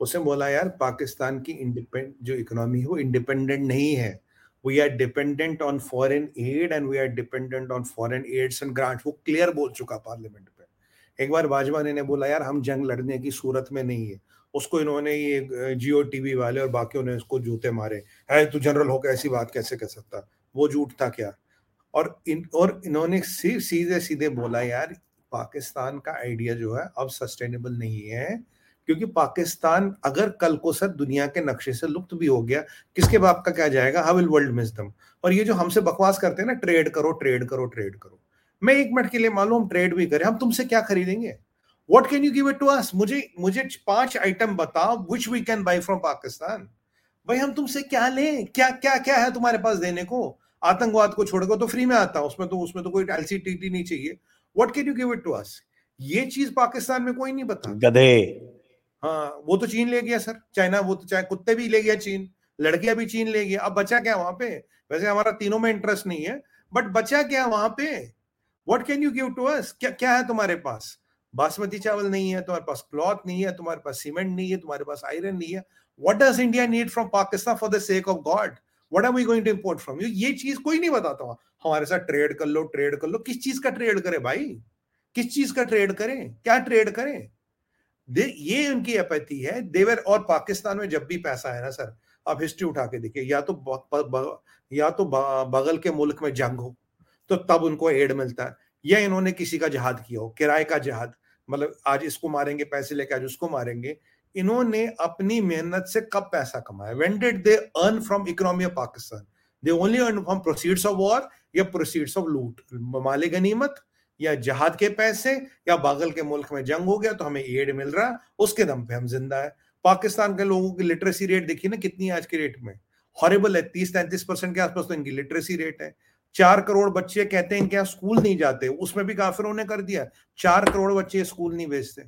उसने बोला, यार, पाकिस्तान की इंडिपेंड, जो इकोनॉमी है वो इंडिपेंडेंट नहीं है। We are dependent on foreign aid and we are dependent on foreign aids and grant वो क्लियर बोल चुका पार्लियामेंट पे। एक बार वाजवानी ने बोला, यार, हम जंग लड़ने की सूरत में नहीं है। उसको इन्होंने ये जियो टीवी वाले और बाकियों ने उसको जूते मारे। है तू जनरल होकर ऐसी बात कैसे कर सकता? वो झूठ था क्या? और इन, और इन्होंने सिर्फ़ सीधे सीधे बोला, यार, पाकिस्तान का आइडिया जो है, अब सस्टेनेबल नहीं है, क्योंकि पाकिस्तान अगर कल को सर दुनिया के नक्शे से लुप्त भी हो गया, किसके बाप का क्या जाएगा? हाउ विल वर्ल्ड मिस दम और ये जो हमसे बकवास करते हैं ना ट्रेड करो ट्रेड करो ट्रेड करो। मैं एक मिनट के लिए, मालूम, हम ट्रेड भी करें, हम तुमसे क्या खरीदेंगे? What can you give it to us मुझे मुझे पाँच आइटम बताओ which we can buy from Pakistan. भाई, हम तुमसे क्या लें? क्या क्या क्या है तुम्हारे पास देने को? आतंकवाद को छोड़कर तो फ्री में आता उसमें तो उसमें तो कोई एलसीटीटी नहीं चाहिए। What can you give it to us ये चीज़ पाकिस्तान में कोई नहीं बता। गधे। हाँ वो तो चीन ले गया सर। चाइना वो तो चाहे कुत्ते भी ले गया चीन लड़कियाँ भी चीन ले गया अब बचा क्या वहाँ पे? वैसे हमारा तीनों में इंटरेस्ट नहीं है बट बचा क्या वहाँ पे? What can you give to us क्या क्या है तुम्हारे पास? बासमती चावल नहीं है तुम्हारे पास क्लॉथ नहीं है तुम्हारे पास सीमेंट नहीं है तुम्हारे पास आयरन नहीं है। What does India need from Pakistan for the sake of God what are we going to import from you ये चीज़ कोई नहीं बताता वहाँ। हमारे साथ ट्रेड कर लो ट्रेड कर लो। किस चीज़ का ट्रेड करे भाई? किस चीज़ का ट्रेड करें? क्या ट्रेड करें? दे ये उनकी अपैथी है। देवर और पाकिस्तान में जब भी पैसा है ना सर आप हिस्ट्री उठा के देखिए या तो ब, ब, ब, या तो बगल के मुल्क में जंग हो तो तब उनको एड मिलता है। या इन्होंने किसी का जहाद किया हो किराए का जहाद मतलब आज इसको मारेंगे पैसे लेके आज उसको मारेंगे इन्होंने अपनी मेहनत से कब पैसा कमाया? When did they earn from economy of Pakistan they only earn from proceeds of war या प्रोसीड्स ऑफ़ लूट माले गनीमत या जहाद के पैसे या बागल के मुल्क में जंग हो गया तो हमें एड मिल रहा है, उसके दम पे हम ज़िंदा है। पाकिस्तान के लोगों की लिटरेसी रेट देखिए ना कितनी आज के रेट में। हॉरेबल है तीस तैंतीस परसेंट के आसपास तो इनकी लिटरेसी रेट है। चार करोड़ बच्चे कहते हैं क्या स्कूल नहीं जाते, उसमें भी काफिरों ने कर दिया। चार करोड़ बच्चे स्कूल नहीं भेजते,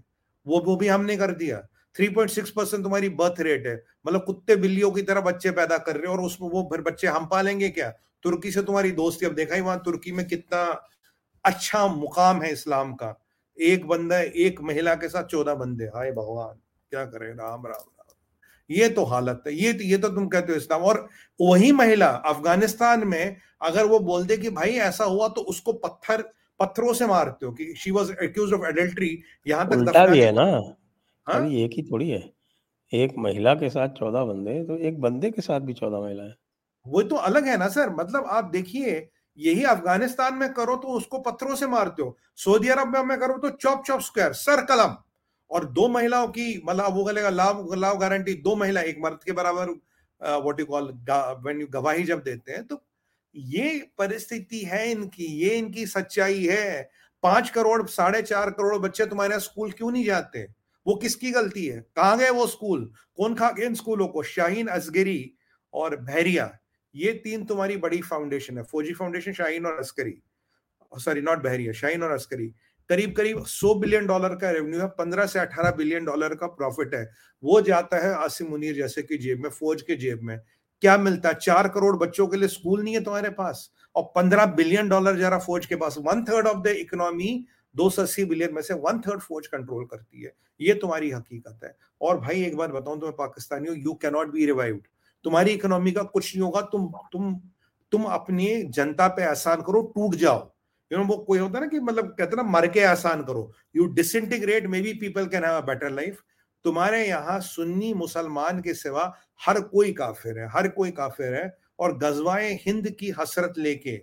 वो वो भी हमने कर दिया। 3.6 परसेंट तुम्हारी बर्थ रेट है। मतलब कुत्ते बिल्लियों की तरह बच्चे पैदा कर रहे हो और उसमें वो फिर बच्चे हम पालेंगे क्या? तुर्की से तुम्हारी दोस्ती अब देखा ही वहाँ तुर्की में कितना अच्छा मुकाम है इस्लाम का। एक बंदा एक महिला के साथ चौदह बंदे हाय भगवान क्या करे? राम राम राम। ये तो हालत है। ये ये तो तुम कहते हो इस्लाम। और वही महिला अफ़गानिस्तान में अगर वो बोल दे कि भाई ऐसा हुआ तो उसको पत्थर पत्थरों से मारते हो कि she was accuse of adultery यहाँ तक भी है ना। हाँ? अभी एक ही थोड़ी है। एक महिला के साथ चौदह बंदे तो एक बंदे के साथ भी चौदह महिलाएँ वो तो अलग है ना सर? मतलब आप देखिए यही अफ़गानिस्तान में करो तो उसको पत्थरों से मारते हो। सऊदी अरब में करो तो चौप चौप स्क्वायर सर कलम। और दो महिलाओं की मतलब वो बोलेगा लाभ लाभ गारंटी दो महिला एक मर्द के बराबर what you call when you गवाही जब देते हैं। तो ये परिस्थिति है इनकी ये इनकी सच्चाई है। पाँच करोड़ साढ़े चार करोड़ बच्चे तुम्हारे स्कूल क्यों नहीं जाते? वो किसकी गलती है? कहाँ गए वो स्कूल? कौन खा गए इन स्कूलों को? शाहीन असगरी और बहरिया। ये तीन तुम्हारी बड़ी फाउंडेशन है। फौजी फाउंडेशन शाहीन और अस्करी सॉरी नॉट बहरिया, शाहीन और अस्करी करीब करीब 100 बिलियन डॉलर का रेवेन्यू है 15 से 18 बिलियन डॉलर का प्रॉफिट है। वो जाता है आसिम मुनीर जैसे की जेब में, फौज के जेब में। क्या मिलता है? चार करोड़ बच्चों के लिए स्कूल नहीं है तुम्हारे पास? और पंद्रह बिलियन डॉलर जरा फौज के पास। One third of the economy दो सौ अस्सी बिलियन में से वन थर्ड फौज कंट्रोल करती है। ये तुम्हारी हकीकत है। और भाई, एक बार बताऊँ तुम्हें पाकिस्तानी हो यू कैनॉट बी रिवाइव्ड तुम्हारी इकोनॉमी का कुछ नहीं होगा, तुम तुम तुम अपनी जनता पे एहसान करो, टूट जाओ। यू नो वो कोई होता ना कि मतलब कहते ना, मर के आसान करो। You disintegrate maybe people can have a better life तुम्हारे यहाँ सुन्नी मुसलमान के सिवा हर कोई काफिर है, हर कोई काफिर है। और गजवाए हिंद की हसरत लेके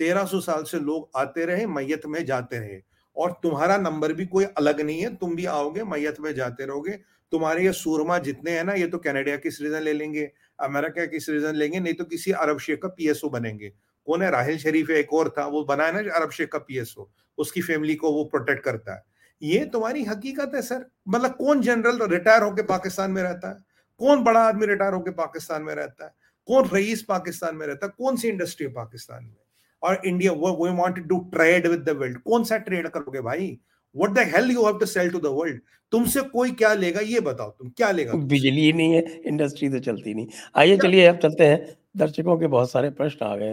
तेरह सौ साल से लोग आते रहे, मैयत में जाते रहे। और तुम्हारा नंबर भी कोई अलग नहीं है, तुम भी आओगे, मैयत में जाते रहोगे। तुम्हारे ये सूरमा जितने हैं ना, ये तो कनाडा की सिटीजन ले लेंगे अमेरिका की सिटीजन लेंगे, नहीं तो किसी अरब शेख का पीएसओ बनेंगे। कौन है? राहिल शरीफ एक और था, वो बनाया ना अरब शेख का पीएसओ उसकी फैमिली को वो प्रोटेक्ट करता है। ये तुम्हारी हकीकत है सर मतलब कौन जनरल रिटायर होकर पाकिस्तान में रहता है? कौन बड़ा आदमी रिटायर होकर पाकिस्तान में रहता है? कौन रईस पाकिस्तान में रहता है? कौन सी इंडस्ट्री है पाकिस्तान में? और इंडिया वो we want to do trade with the world कौन सा ट्रेड करोगे भाई? What the hell you have to sell to the world तुमसे कोई क्या लेगा? ये बताओ तुम क्या लेगा बिजली नहीं है इंडस्ट्री तो चलती नहीं। आइए चलिए अब चलते हैं। दर्शकों के बहुत सारे प्रश्न आ गए